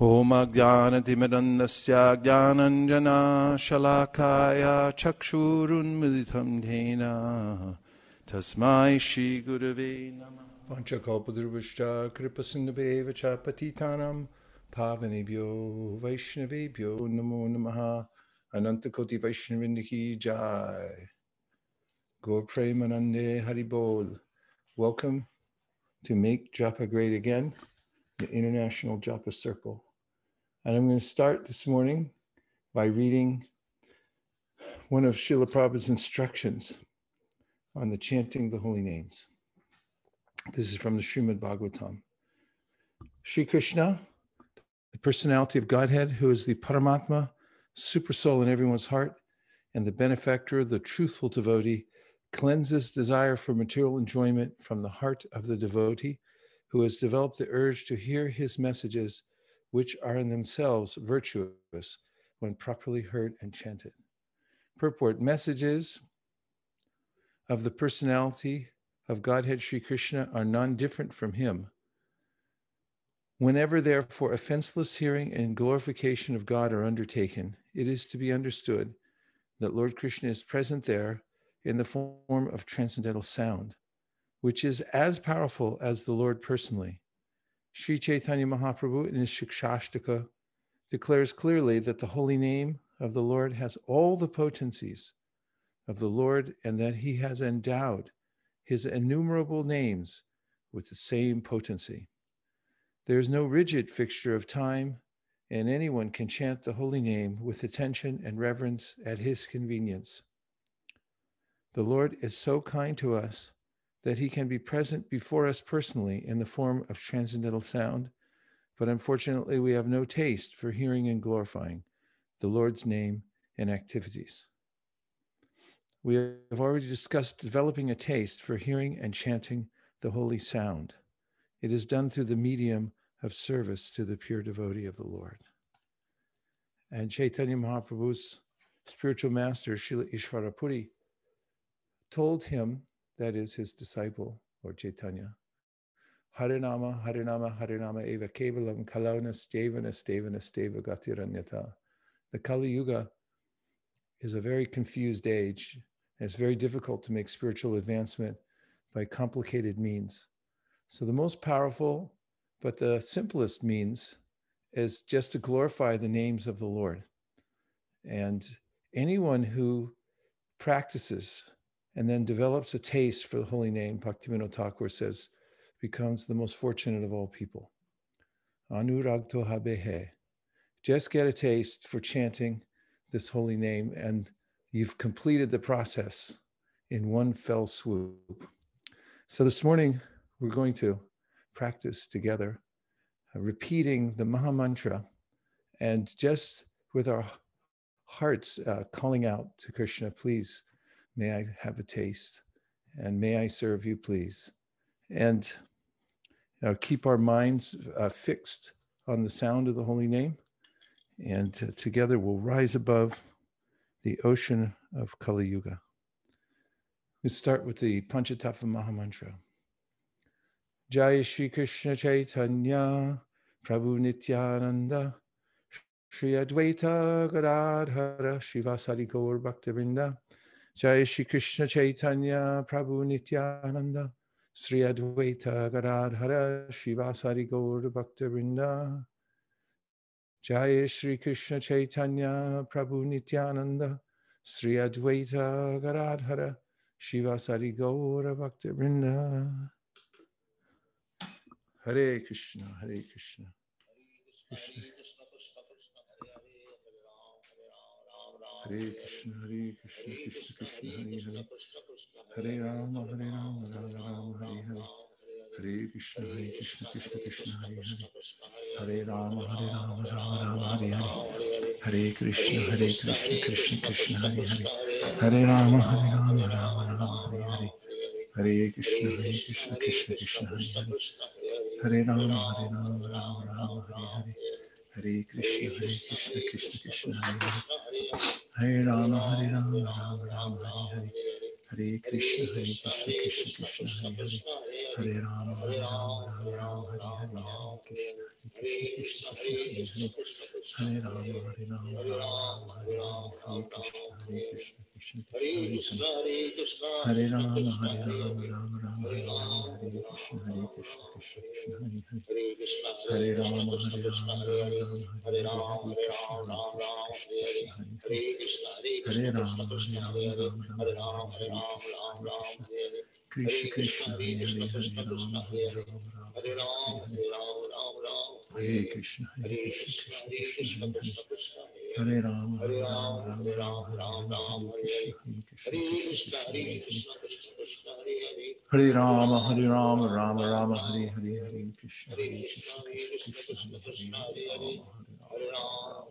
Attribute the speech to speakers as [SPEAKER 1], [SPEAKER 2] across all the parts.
[SPEAKER 1] होमज्ञानतिमिरन्दस्य ज्ञानञ्जनाशलाकाय चक्षुरुन्मिलितं धेन तस्मै श्रीगुरवे नमः पञ्चकौपदुर्वश्च कृपसिन्धुवेव च पतितानां पावनेभ्यो वैष्णवेभ्यो नमो नमः अनन्तकोटिवैष्णविन्दकी jai. Gaur Premanande Haribol. Welcome to Make Japa Great Again, the International Japa Circle. And I'm going to start this morning by reading one of Srila Prabhupada's instructions on the chanting the holy names. This is from the Srimad Bhagavatam. Sri Krishna, the personality of Godhead, who is the Paramatma, super soul in everyone's heart, and the benefactor, the truthful devotee, cleanses desire for material enjoyment from the heart of the devotee who has developed the urge to hear his messages, which are in themselves virtuous when properly heard and chanted. Purport Messages of the personality of Godhead Sri Krishna are non different from him. Whenever, therefore, offenseless hearing and glorification of God are undertaken, it is to be understood that Lord Krishna is present there in the form of transcendental sound, which is as powerful as the Lord personally. Sri Chaitanya Mahaprabhu in his Shikshashtaka declares clearly that the holy name of the Lord has all the potencies of the Lord and that he has endowed his innumerable names with the same potency. There is no rigid fixture of time, and anyone can chant the holy name with attention and reverence at his convenience. The Lord is so kind to us that he can be present before us personally in the form of transcendental sound, but unfortunately, we have no taste for hearing and glorifying the Lord's name and activities. We have already discussed developing a taste for hearing and chanting the holy sound. It is done through the medium of service to the pure devotee of the Lord. And Chaitanya Mahaprabhu's spiritual master, Srila Ishvarapuri, told him, that is his disciple, Lord Chaitanya, Harinama, Harinama, Harinama eva kevalam kalana stevana stevana steva gatiranyata. The Kali Yuga is a very confused age. And it's very difficult to make spiritual advancement by complicated means. So the most powerful, but the simplest means is just to glorify the names of the Lord. And anyone who practices and then develops a taste for the holy name, Bhaktivinoda Thakur says, becomes the most fortunate of all people. Anuragto habehe. Just get a taste for chanting this holy name, and you've completed the process in one fell swoop. So this morning, we're going to practice together, uh, repeating the Maha Mantra, and just with our hearts uh, calling out to Krishna, please May I have a taste and may I serve you, please. And you know, keep our minds uh, fixed on the sound of the holy name. And uh, together we'll rise above the ocean of Kali Yuga. We start with the Panchatattva Mahamantra. Jai Shri Krishna Chaitanya Prabhu Nityananda Shri Advaita Gadadhara Srivasadi Gaur Bhakta Vrinda Jai Shri Krishna Chaitanya Prabhu Nityananda Sri Advaita Gadadhara Srivasadi Gaur Bhakta Vrinda Jai Shri Krishna Chaitanya Prabhu Nityananda Sri Advaita Gadadhara Srivasadi Gaur Bhakta Vrinda Hare Krishna Hare Krishna.
[SPEAKER 2] Krishna ہرے کشن
[SPEAKER 1] ہرے کشن کشن کشن ہرے ہرے
[SPEAKER 2] ہرے رام ہرے
[SPEAKER 1] رام رام رام ہرے ہرے ہرے کشن ہرے کشن کشن کشن ہرے ہرے
[SPEAKER 2] ہرے رام ہرے
[SPEAKER 1] رام رام رام ہرے ہرے ہرے کرشن ہرے کرشن کرشن کرشن ہرے ہرے ہرے رام ہرے رام رام رام ہرے ہرے ہرے کشن ہرے کشن کشن کشن ہرے
[SPEAKER 2] ہرے ہرے رام ہرے رام
[SPEAKER 1] رام رام ہرے ہرے ہرے کرشن ہرے کرشن کرشن کرشن ہرے ہرے رام ہری رام رام رام ہرے ہری ہرے کرشن ہری کرشن کرشن کرشن ہرے ہرے ہرے رام ہرے رام رام رام ہرے ہرے ہرے کرشن ہرے کرشن کرشن کرشن ہرے ہرے ہرے رام ہری رام رام رام ہرے رام ہرے کرشن ہرے کرشن
[SPEAKER 2] ہرے رام ہر رام ہر ہر ہر رام
[SPEAKER 1] برے
[SPEAKER 2] ہرے رام برے
[SPEAKER 1] کشم ہرے کشن
[SPEAKER 2] ہر
[SPEAKER 1] ہری رام ہری رام رام رام رام رام
[SPEAKER 2] ہرے رام ہرے رام رام رام
[SPEAKER 1] ہرے ہرے ہرے کشن ہرے کشن ہرے رام ہرے رام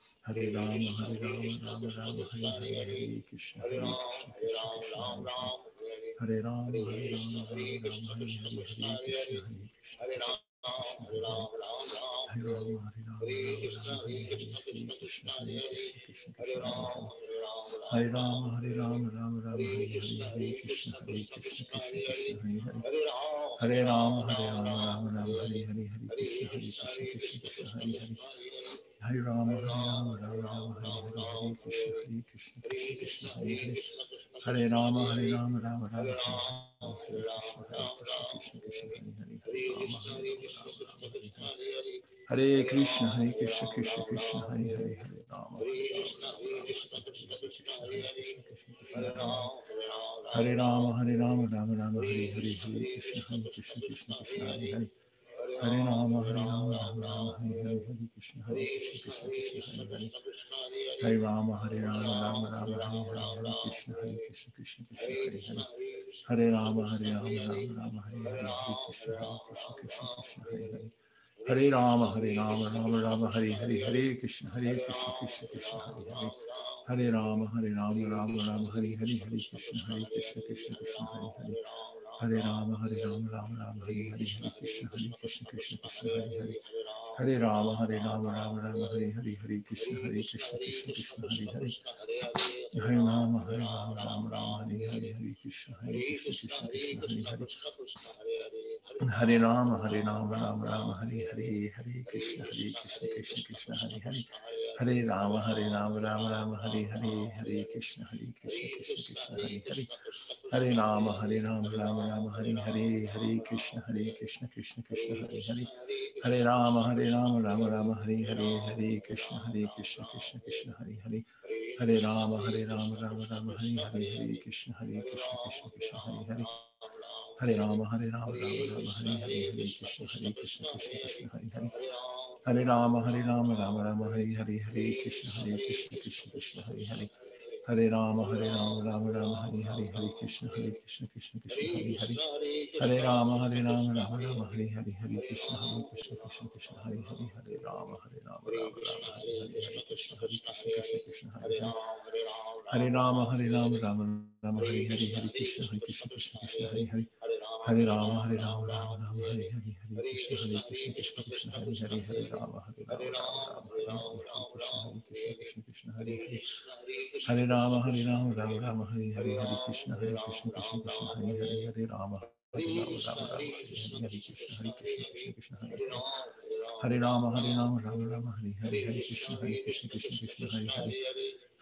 [SPEAKER 1] ہری رام ہری رام رام رام ہرے ہرے ہرے کرشن ہرے کرشن کرشن ہرے رام ہرے رام رام
[SPEAKER 2] رام ہرے ہرے
[SPEAKER 1] ہرے کرشن ہرے رام ہری رام رام رام ہری ہرے ہرے کرشن ہرے کرشن کرشن
[SPEAKER 2] ہرے ہرے رام ہرے رام رام
[SPEAKER 1] رام ہرے ہرے ہرے کرشن ہرے کرشن کرشن ہرے
[SPEAKER 2] ہرے
[SPEAKER 1] ہر رام رام رام رام ہر ہر کشن ہر کشن کشن کشن ہر
[SPEAKER 2] ہر ہر رام ہر
[SPEAKER 1] رام رام رام رام ہر کشن ہر کشن کشن کشن ہر ہر ہر کشن ہر کشن کشن کشن ہر ہر
[SPEAKER 2] ہر رام
[SPEAKER 1] ہر رام ہر رام رام رام ہر ہر ہر کشن ہر کشن کشن کشن ہر ہر
[SPEAKER 2] ہرے رام ہرے رام رام رام
[SPEAKER 1] ہرے ہرے ہرے کرشن ہری کرشن کرشن کرشن ہرے ہرے
[SPEAKER 2] ہرے رام ہرے رام رام رام رام رام ہرے
[SPEAKER 1] کرشن ہرے کرشن کرشن کرشن ہرے ہرے رام ہرے رام
[SPEAKER 2] رام رام ہرے ہرے ہرے
[SPEAKER 1] کرشن ہرے کرشن رام رام رام رام ہری ہرے ہرے رام ہرے رام رام رام ہری ہری ہری کرشن
[SPEAKER 2] ہرے رام
[SPEAKER 1] ہرے رام رام رام ہری ہری ہری کرشن ہرے کرشن کرشن کرشن ہرے ہرے ہرے رام ہرے رام رام رام ہرے ہری ہری کرشن ہرے کرشن کرشن کرشن ہرے ہرے
[SPEAKER 2] ہرے رام ہرے رام
[SPEAKER 1] رام رام ہرے ہری ہرے کرشن ہرے کرشن کرشن
[SPEAKER 2] کرشن ہرے ہرے ہرے رام ہرے
[SPEAKER 1] رام رام رام ہرے ہرے ہرے کرشن ہرے کرشن کرشن کرشن ہرے ہرے
[SPEAKER 2] ہرے رام ہرے
[SPEAKER 1] رام رام رام ہری ہرے ہرے کشن ہری کرشن کرشن کرشن ہرے ہرے
[SPEAKER 2] ہرے رام ہرے رام
[SPEAKER 1] رام رام ہرے ہری ہرے کرشن ہرے کرشن کرشن کرشن ہرے ہرے ہرے رام ہرے ہرے رام رام رام ہری ہرے ہرے کرشن ہرے کرشن کرشن کرشن ہرے ہرے ہرے رام ہرے رام رام رام ہری ہری ہری کرشن ہرے کرشن کرشن کرشن ہرے ہرے ہرے رام ہرے رام رام رام ہری ہرے ہرے کرشن ہرے کرشن کرشن کرشن ہرے ہرے ہرے رام ہرے رام رام رام ہری ہری ہرے کرشن ہری کرشن کرشن کرشن ہرے ہرے ہرے رام ہرے رام رام رام ہری ہری ہری کرشن ہرے کرشن کرشن کرشن ہری ہری
[SPEAKER 2] ہرے رام ہرے
[SPEAKER 1] رام رام رام ہری ہری ہری کرشن ہرے کرشن کرشن کرشن ہری ہری ہرے رام ہرے رام رام رام ہری ہری ہری کرشن ہری کرشن کرشن کرشن ہری ہری
[SPEAKER 2] ہرے رام ہرے
[SPEAKER 1] رام رام رام ہری ہری ہری کرشن ہری کرشن کرشن کرشن ہری ہری
[SPEAKER 2] هري رام هري رام رام رام هري
[SPEAKER 1] هري هري كشنا هري كشنا كشنا كشنا هري هري هري رام هري رام رام رام هري رام هري رام رام رام هري هري هري كشنا هري كشنا كشنا كشنا هري هري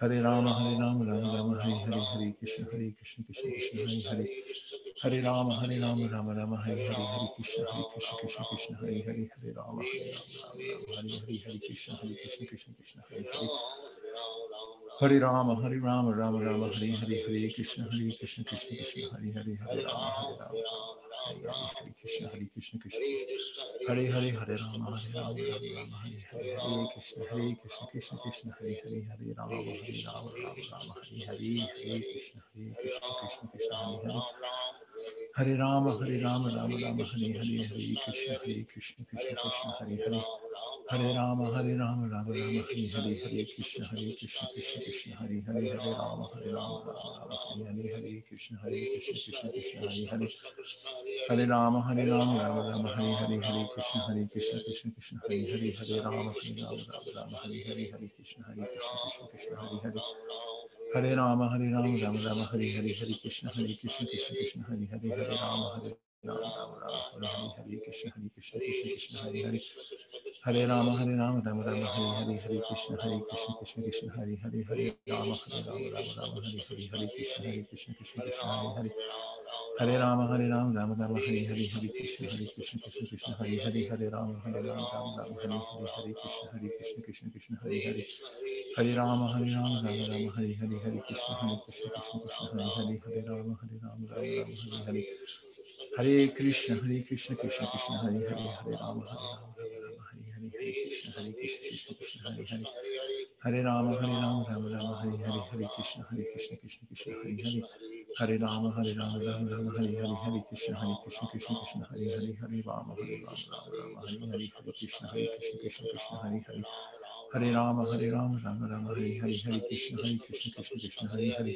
[SPEAKER 1] هري رام هري رام هري رام رام رام هري هري هري كشنا هري راما هري راما راما راما هري هري هري كريشنا هري كريشنا كريشنا كريشنا هري هري هري راما هري راما راما هري هري هري هري كريشنا كريشنا كريشنا هري هري ہری رام ہری رام رام رام ہری ہری ہری کرشن ہری کرشن کرشن کرشن ہری ہری ہری رام ہری رام ہری کرشن ہری کرشن کرشن ہری
[SPEAKER 2] ہری ہری رام
[SPEAKER 1] ہری رام رام رام ہری ہری ہری کرشن ہری کرشن کرشن کرشن ہری ہری ہری رام ہری رام رام رام ہری ہری ہری کرشن ہری کرشن کرشن کرشن ہری ہری ہرے رام ہرے رام رام رام ہرے ہرے ہرے کرشن ہرے کرشن کرشن کرشن ہرے ہرے
[SPEAKER 2] ہرے رام ہرے
[SPEAKER 1] رام رام رام ہرے ہرے ہرے کرشن ہرے کشن کشن کشن ہری ہرے ہرے رام ہرے رام رام رام ہری ہری ہرے کشن ہری کشن کشن کشن ہری ہرے
[SPEAKER 2] ہرے رام ہرے رام رام رام ہرے ہرے ہرے کشن کشن
[SPEAKER 1] کشن کشن ہری ہری ہرے رام ہری رام رام رام ہری ہری ہری کشن ہری رام رام رام رام ہری ہری ہرے ہرے رام رام رام رام ہری رام رام رام ہری ہری ہری کرشن ہری کرشن کرشن کرشن ہری ہری ہرے رام ہرے رام رام رام ہری ہری ہری کرشن ہری کرشن کرشن کرشن ہری ہری
[SPEAKER 2] ہرے رام ہری
[SPEAKER 1] رام رام رام ہری ہری ہری کرشن ہری کرشن کرشن کرشن ہری ہری ہرے رام ہری رام رام رام ہری ہری ہری کرشن ہری کرشن کرشن کرشن ہری ہری ہرے رام ہرے رام رام رام ہری ہری ہری کرشن ہری کرشن کرشن کرشن ہری ہری ہرے رام ہرے رام رام رام ہری ہری
[SPEAKER 2] هري كريشنا هري
[SPEAKER 1] كريشنا كريشنا كريشنا هري هري هري راما هري راما هري هري هري كريشنا هري كريشنا كريشنا كريشنا
[SPEAKER 2] هري هري
[SPEAKER 1] هري راما هري راما راما راما هري هري هري كريشنا هري كريشنا كريشنا كريشنا هري هري هري راما هري راما راما راما هري هري هري كريشنا هري كريشنا كريشنا كريشنا هري هري هري راما هري راما راما راما هري هري هري كريشنا هري كريشنا كريشنا كريشنا هري هري
[SPEAKER 2] هري راما هري
[SPEAKER 1] راما راما راما هري هري هري كريشنا هري كريشنا كريشنا كريشنا هري هري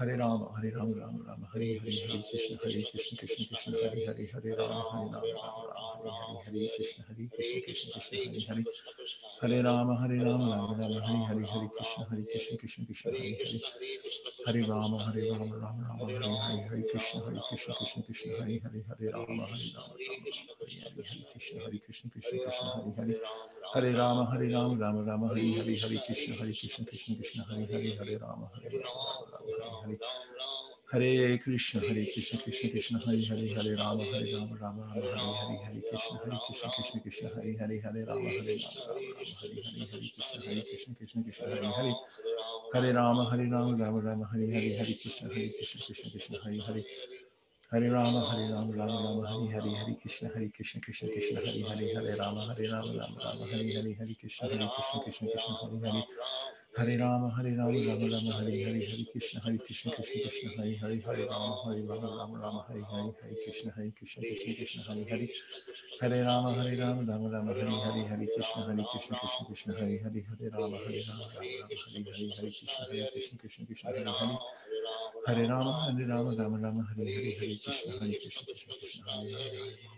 [SPEAKER 1] ہرے رام ہرے رام رام رام ہری ہرے ہرے کرشن ہرے کرشن کرشن کرشن ہرے ہرے ہرے رام ہرے رام رام رام ہرے ہرے ہری کرشن ہرے کرشن کرشن کرشن ہرے ہرے
[SPEAKER 2] ہرے رام ہرے رام رام رام ہری ہرے ہرے کرشن ہری کرشن
[SPEAKER 1] کرشن کرشن ہرے ہرے ہرے رام ہرے رام رام رام ہرے ہرے ہرے کرشن ہرے کرشن کرشن کرشن ہرے ہرے ہرے رام ہرے رام ہرے ہرے ہرے کرشن ہرے کرشن کرشن
[SPEAKER 2] رام ہرے
[SPEAKER 1] رام رام رام ہری ہری ہرے کرشن ہرے کرشن کرشن کرشن ہری ہری ہرے رام ہرے رام رام ہرے ہرے کرشن ہرے کرشن کرشن کرشن ہرے ہرے ہرے رام ہرے رام رام رام ہری ہری ہری کرشن ہرے کرشن کرشن کرشن ہرے ہرے ہرے رام ہرے رام رام ہری ہری ہری ہرے کرشن ہرے کرشن کرشن کرشن ہرے ہرے
[SPEAKER 2] ہرے رام
[SPEAKER 1] ہرے رام رام رام ہری ہری ہرے کرشن ہرے کرشن کرشن کرشن ہرے ہرے ہرے رام ہرے رام رام رام ہری ہری ہرے کرشن ہرے کرشن کرشن کرشن ہرے ہرے ہرے رام ہرے رام رام رام ہری ہری ہرے کرشن ہرے کرشن کرشن کرشن ہری رام ہری رام رام رام ہری ہری ہری کرشن ہری کرشن کرشن کرشن ہری ہری ہری رام ہری رام رام رام ہری ہری ہری کرشن ہری کرشن کشن کشن ہری ہری ہرے رام ہری رام رام رام ہری ہری ہری کرشن ہری کرشن کرشن کرشن ہری ہری ہرے رام ہری رام رام رام ہری ہری ہری کرشن ہری کرشن کرشن کرشن ہری ہری ہرے رام ہرے رام رام رام ہری ہری ہری کرشن ہری کرشن کرشن کرشن ہری ہری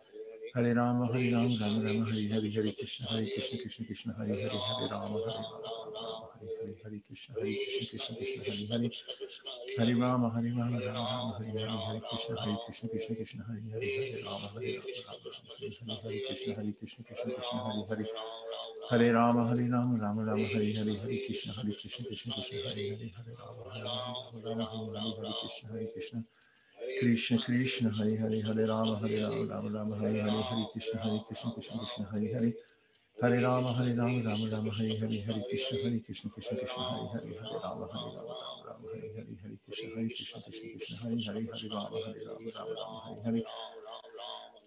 [SPEAKER 1] Hare, Rama, Hare Rama, Rama Rama, Hare Hare, Hare Krishna, Hare Krishna, Krishna Krishna, Hare Hare. Hare Rama, Hare Rama, Hare Hare, Hare Krishna, Hare Krishna, Krishna Krishna, Hare Hare, Hare Rama, Hare Rama, Rama Rama, Hare Hare, Hare Krishna, Hare Krishna, Krishna Krishna, Hare Hare. Hare Rama, Hare Rama, Hare Krishna, Hare Krishna, Krishna Krishna, Hare Hare, Hare Rama, Hare Rama, Rama Rama, Hare Hare, Hare Krishna, Hare Krishna, Krishna Krishna, Hare Hare. Hare Rama, Hare Rama, Rama Rama, Hare, Hare Krishna, Hare Krishna, Krishna Krishna, Hare Hare, Hare Rama, Hare Rama, Rama Rama, Hare Hare, Hare Krishna, Hare Krishna. Krishna Krishna Hare Hare Hare Rama Hare Rama Rama Rama Hare Hare Hare Krishna Hare Krishna Krishna Krishna Hare Hare Hare Rama, Hare Rama, Rama Rama, Hare Hare, Hare Krishna, Hare Krishna, Krishna Krishna, Hare Hare, Hare Rama, Hare Rama, Rama Rama, Hare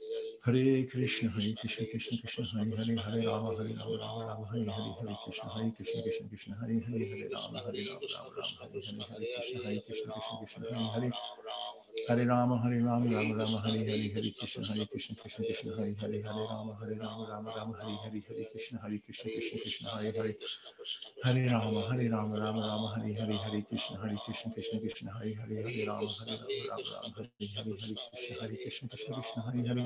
[SPEAKER 2] Hare,
[SPEAKER 1] Hare Krishna, Hare Krishna, Krishna Krishna, Hare Hare, Hare Rama, Hare Rama, Rama Rama, Hare Hare. Hare Krishna, Hare Krishna, Krishna Krishna, Hare Hare, Hare Rama, Hare Rama, Rama Rama, Hare Hare, Hare Krishna, Hare Krishna, Krishna Krishna, Hare Hare, ہرے رام ہرے رام رام رام ہری ہری ہری کرشن ہرے کرشن کرشن کرشن ہرے ہرے ہرے رام ہرے رام رام رام ہری ہری ہرے کرشن ہرے کرشن کرشن کرشن ہرے ہرے ہرے رام ہرے رام رام رام ہری ہری ہرے کرشن ہرے کرشن کرشن کرشن ہرے ہرے ہرے رام ہرے رام رام رام ہرے ہری ہرے کرشن ہرے کرشن کرشن کرشن ہرے ہرے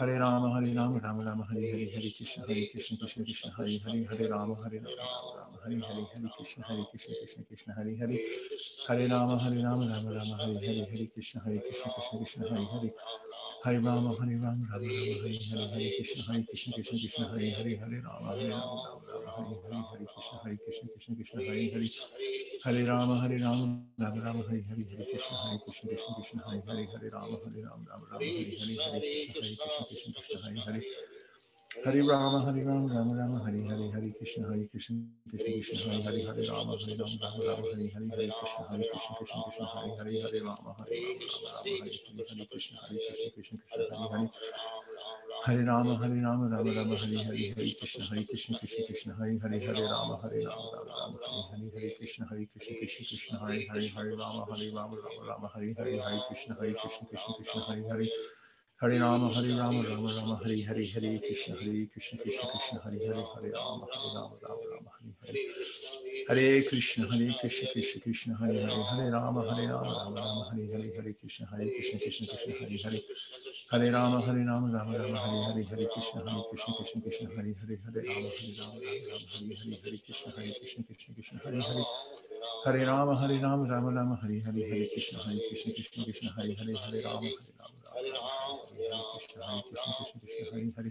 [SPEAKER 1] ہرے رام ہری رام رام رام ہری ہری ہری کرشن ہری کرشن کرشن کرشن ہرے ہرے ہرے رام ہرے رام رام ہری ہری ہرے ہرے کرشن ہرے کرشن کرشن کرشن ہرے رام ہرے رام رام رام ہری ہری ہرے کرشن ہرے کرشن کرشن کرشن ہرے ہرے ہرے رام ہرے رام رام رام ہری ہری ہرے کرشن ہرے کرشن کرشن کرشن ہرے ہرے ہرے رام ہرے رام رام رام ہری ہرے ہرے کرشن رام رام رام ہری ہری ہری ہرے ہری ہرے کرشن کرشن کرشن ہرے ہرے رام ہرے رام رام رام ہری Hare Hare Krishna Krishna Krishna, Krishna, Hare Hare Hare. Rama, Hare Rama, Rama Rama, Hare Hare, Hare Krishna, Hare Krishna, Krishna Krishna, Hare Hare, Hare Rama, Hare Rama, Rama Rama, Hare Hare, Hare Krishna, Hare Krishna, Krishna Krishna, Hare Hare, Hare Rama, Hare Rama, Rama Rama, Hare Hare, Hare Krishna, Hare Krishna, Krishna Krishna, Hare Hare. Hare Rama, Hare Rama, Rama Rama, Hare Hare, Hare Krishna, Hare Krishna, Krishna Krishna, Hare Hare, Hare Rama, Hare Rama, Rama Rama, Hare Hare, Hare Krishna, Hare Krishna, Krishna Krishna, Hare Hare, Hare Rama, Hare Rama, Rama Rama, Hare Hare, Hare Krishna, Hare Krishna, Krishna Krishna, Hare Hare. ہرے رام ہرے رام رام رام ہرے ہرے ہرے کشن ہرے کرشن کرشن کرشن ہرے ہرے ہرے رام ہرے رام رام رام ہرے ہرے ہرے کرشن ہری کرشن کرشن کرشن ہرے ہرے ہرے رام ہرے رام رام رام ہرے ہرے ہرے کرشن ہرے کرشن کرشن کرشن ہری ہرے ہرے رام ہرے رام رام رام ہرے ہرے ہرے کرشن ہری کرشن کرشن کرشن ہری ہرے ہرے رام ہرے رام رام رام ہری ہرے ہرے کرشن ہرے کرشن کرشن کرشن ہرے ہرے
[SPEAKER 2] ہرے رام ہری
[SPEAKER 1] رام رام رام ہری ہری ہری کرشن ہرے کرشن کرشن کرشن ہرے ہرے ہرے رام ہرے رام رام ہرے رام کرشن ہرے کشن کرشن کرشن ہرے ہرے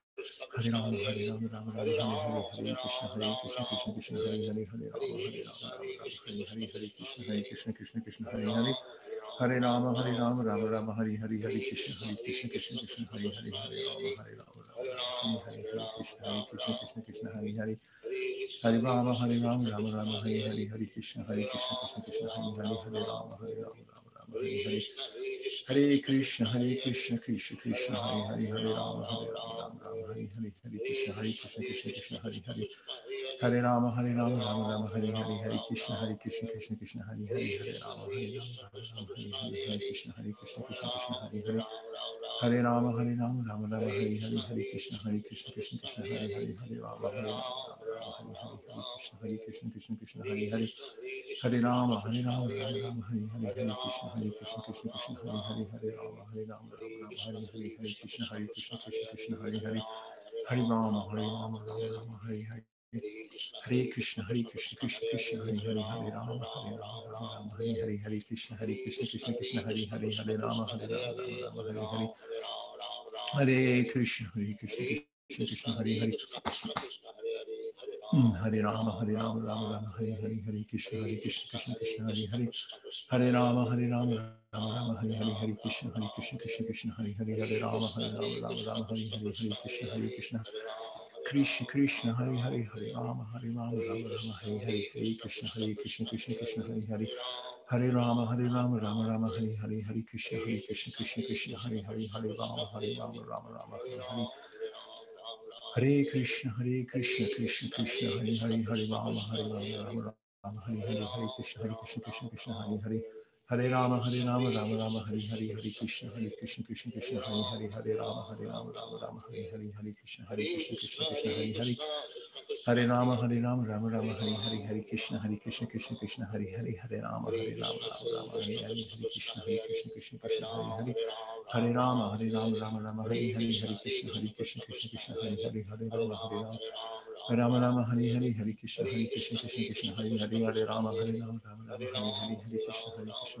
[SPEAKER 1] ہر رام ہر رام رام رام ہر ہر ہر کشن کشن رام رام رام رام ہر ہر کشن ہر کشن کشن کشن ہر
[SPEAKER 2] ہر رام ہر رام
[SPEAKER 1] رام رام ہری ہر ہر کشن ہر کشن کشن کشن ہر ہر
[SPEAKER 2] ہر رام ہر
[SPEAKER 1] رام رام ہر ہر کشن ہر کشن رام ہر رام کشن کشن کشن کشن رام رام رام
[SPEAKER 2] ہرے
[SPEAKER 1] کرشن ہرے کرشن کرشن کرشن ہرے ہرے ہرے رام ہرے رام رام ہری ہری ہری ہرے کرشن ہرے کرشن کرشن کرشن ہرے ہرے ہرے رام ہرے رام رام رام ہری ہرے ہرے کرشن ہرے کرشن کرشن کرشن ہرے ہرے ہرے رام ہرے رام رام رام ہری ہرے ہرے کرشن ہرے کرشن کرشن کرشن ہرے رام ہری رام رام رام ہری ہری ہری کرشن ہری کرشن کرشن کرشن ہرے ہری ہری رام ہرے رام رام رام ہری کرشن ہری رام ہرے رام رام ہری ہری ہری کرشن ہری کرشن کرشن کرشن ہری ہری ہرے رام ہرے رام رام رام ہری ہری ہری کرشن ہری کرشن کرشن کرشن ہری ہری ہری رام ہرے رام رام رام ہری ہری ہرے کرشن ہری کرشن کرشن کرشن ہرے ہرے ہرے رام ہرے رام رام ہرے ہرے ہرے کرشن ہرے کرشن کرشن کرشن ہرے ہرے ہرے رام ہرے رام رام ہرے ہرے ہری کرشن ہرے کرشن کرشن کرشن ہرے ہرے ہرے رام ہرے رام رام رام ہرے ہری ہرے کرشن ہری کرشن کرشن کرشن ہرے ہرے ہرے رام رام رام رام ہری ہری ہرے کرشن کرشن کرشن کرشن رام رام رام رام ہرے ہرے ہرے کرشن ہرے Krishna Krishna Krishna, Hare Hare, Hare Rama, Hare Rama, Rama Rama, Hare Hare, Hare Krishna, Hare Krishna. Krishna Krishna Hare Hare Hare Rama Hare Rama Rama Rama Hare Hare Hare Krishna Hare Krishna Krishna Krishna Hare Hare Hare Rama Hare Rama Rama Rama Hare Hare Hare Krishna Hare Krishna Krishna Krishna Hare Hare Hare Rama Hare Rama Rama Rama Hare Hare Hare Krishna Hare Krishna Krishna Krishna Hare Hare ہرے رام ہرے رام رام رام ہری ہری ہری کرشن ہری کرشن کرشن کرشن ہری ہری ہرے رام ہرے رام رام رام ہری ہری ہری کشن ہری کشن کشن کشن ہری ہری ہرے رام ہرے رام رام رام ہری ہری ہری کشن ہری کرشن کرشن کرشن ہری ہری ہرے رام ہرے رام رام رام ہری ہری ہری کرشن ہری کرشن کرشن کرشن ہری ہری ہرے رام ہرے رام رام رام ہری ہری ہری کرشن ہری کرشن کرشن کرشن ہری ہری ہرے رام ہرے رام رام رام ہری ہری ہری کرشن ہری کرشن کرشن کرشن ہری ہری ہرے رام ہرے رام رام رام ہری ہری ہری کرشن ہری کرشن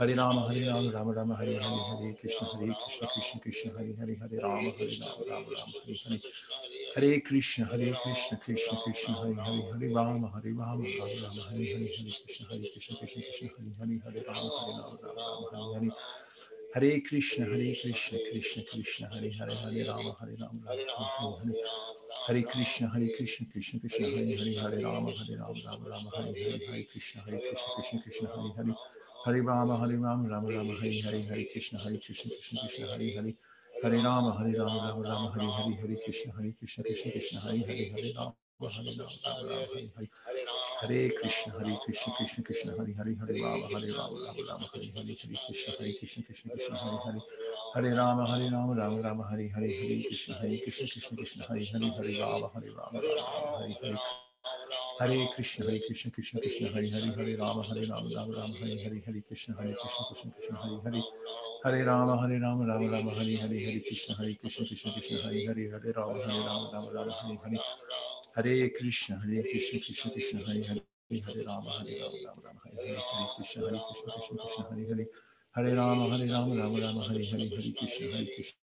[SPEAKER 1] ہر کرام ہری رم ر ہرے کرشن ہری کرشن کرشن کرشن ہرے ہرے ہرے رام ہرے رام رام ہرے
[SPEAKER 2] ہرے کرشن
[SPEAKER 1] ہرے کرشن کرشن کرشن ہرے ہرے ہرے رام ہرے رام رام رام ہرے ہرے ہرے کرشن ہرے کرشن کرشن کرشن ہرے ہرے ہرے رام ہرے رام رام رام ہرے ہرے ہرے کرشن ہرے کرشن کرشن کرشن ہرے ہرے ہرے رام ہرے رام رام رام ہری ہرے ہرے کرشن ہرے کرشن کرشن کرشن ہرے ہرے ہرے رام ہرے رام رام رام
[SPEAKER 2] ہرے
[SPEAKER 1] ہرے کرشن ہرے کرشن کرشن کرشن ہری ہری ہرے رام ہرے رام رام رام ہری ہرے ہرے کرشن ہری کرشن کرشن کرشن ہرے ہرے ہرے رام ہرے رام رام رام ہرے ہرے ہرے کرشن ہری کرشن کرشن کرشن ہرے ہرے ہرے رام ہرے رام رام ہری ہرے ہرے کرشن
[SPEAKER 2] ہرے
[SPEAKER 1] کرشن کرشن کرشن ہرے ہرے ہرے رام ہرے رام رام رام ہری ہری ہری کرشن ہرے کرشن کرشن کرشن ہرے ہرے ہرے رام ہرے رام رام رام ہری ہری ہرے کرشن ہرے کرشن کرشن کرشن ہرے ہرے ہرے رام ہرے رام رام رام ہری هري كريشنا هري كريشنا كريشنا كريشنا هري هري هري رام هري رام رام رام هري هري كريشنا هري كريشنا كريشنا كريشنا هري هري هري رام هري رام رام رام هري هري هري كريشنا هري كريشنا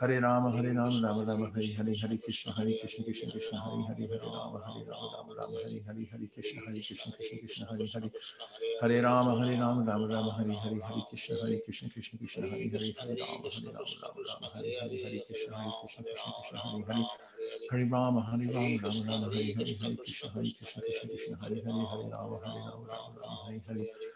[SPEAKER 1] ہرے رام ہری رام رام رام ہری ہرے ہرے کشن ہرے کرشن کشن کشن ہری ہری ہرے رام ہرے رام رام رام ہری ہری ہرے کرشن ہرے کرشن کرشن کرشن ہری ہرے ہرے رام ہرے رام رام رام ہری ہری ہرے کرشن ہرے کرشن کرشن کرشن ہری ہرے ہرے رام ہرے رام رام رام ہری ہرے ہرے کرشن ہری کرشن کرشن کرشن ہری
[SPEAKER 2] ہرے
[SPEAKER 1] ہرے رام ہری رام رام رام ہری ہری ہرے کرشن ہری کرشن کرشن کرشن ہری ہرے ہرے رام ہرے رام رام رام ہری ہرے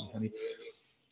[SPEAKER 1] 你看你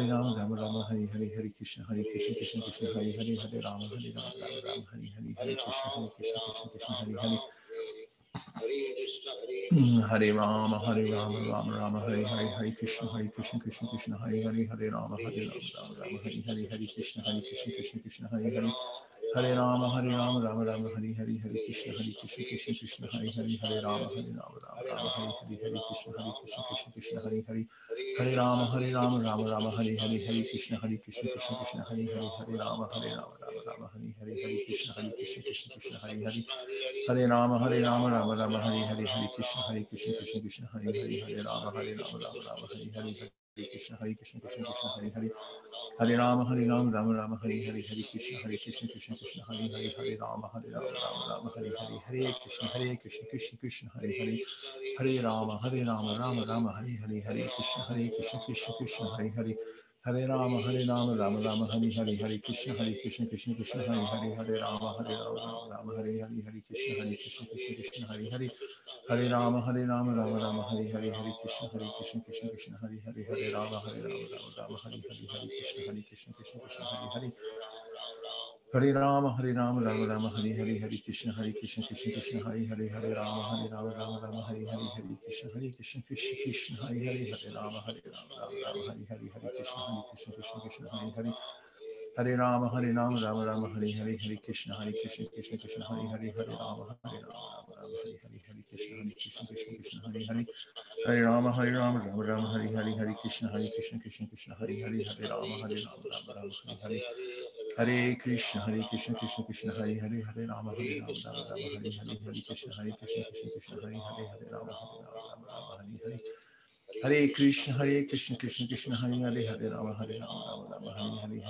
[SPEAKER 2] ہری
[SPEAKER 1] رام رام رام، ہری ہری ہری کرشن ہری کرشن کرشن کرشن ہری ہری ہرے رام، ہری رام رام رام، ہری ہری ہری کرشن ہری کرشن کرشن کرشن ہری ہری ہرے رام ہرے رام رام رام ہرے ہری ہری کرشن ہری کرشن کرشن کرشن ہری ہری ہرے رام ہرے رام رام رام، ہری ہری ہری کرشن ہری کرشن کرشن کرشن ہری ہری ہرے رام ہری رام رام رام ہری ہری ہری کشن ہری کشن کشن کشن ہری ہری ہرے رام ہرے رام رام رام ہری ہری ہری کشن ہری کشن کشن کشن ہری ہری
[SPEAKER 2] ہرے رام ہرے رام رام رام ہری ہری ہری کشن
[SPEAKER 1] ہری کشن کشن کشن ہری ہری ہرے رام ہرے رام رام رام ہری ہری ہری کشن ہری کشن کشن کشن ہری ہری ہرے رام ہرے رام رام رام ہری ہری ہری کشن ہری کشن کشن کشن ہری ہری ہرے رام ہرے رام رام رام ہری ہری ہری کشن ہری ہری ہری ہری رام ہری رام رام رام ہری ہری ہری کشن ہری کشن کشن کشن ہری ہری ہری رام ہری رام رام رام ہری ہری ہرے کشن ہرے کشن کشن کشن ہری ہری ہرے رام ہرے رام رام رام ہری ہری ہرے کشن ہرے کشن کشن کشن ہری ہری ہرے رام ہرے رام رام رام ہری ہری ہری کرشن ہری کرشن کرشن کرشن ہری ہری ہرے رام ہرے رام رام رام ہری ہری ہری کرشن ہری کرشن کرشن کرشن ہری ہری ہرے رام ہرے رام رام رام ہری ہری ہری کرشن ہری کرشن کرشن کرشن ہری ہری ہرے رام ہرے رام رام رام ہری ہری ہری کرشن ہری کشن کشن کشن ہری ہری هري رام هري رام رام رام هري هري هري كريشنا هري كريشنا كريشنا كريشنا هري هري هري رام هري رام رام رام هري هري هري كريشنا هري كريشنا كريشنا كريشنا هري هري هري رام هري رام رام رام هري هري هري كريشنا هري كريشنا كريشنا كريشنا هري هري ہرے رام ہرے رام رام رام ہری ہرے ہرے کشن ہری کرشن کرشن کرشن ہرے ہرے ہرے رام ہرے رام رام ہرے ہرے ہرے کرشن ہرے کرشن کرشن کرشن رام ہرے رام رام رام ہری ہری ہری کرشن ہرے کرشن کرشن کرشن ہرے ہرے ہرے رام ہرے رام رام رام ہرے ہرے ہرے کشن ہرے کشن کرشن کرشن ہرے ہرے ہرے رام ہرے رام رام رام ہرے ہری ہری کرشن ہرے کرشن کرشن کرشن ہرے ہرے ہرے رام رام رام رام ہرے ہرے
[SPEAKER 2] ہرے کرشن ہرے کرشن کرشن کرشن ہرے ہرے رام ہرے رام
[SPEAKER 1] رام رام ہری ہرے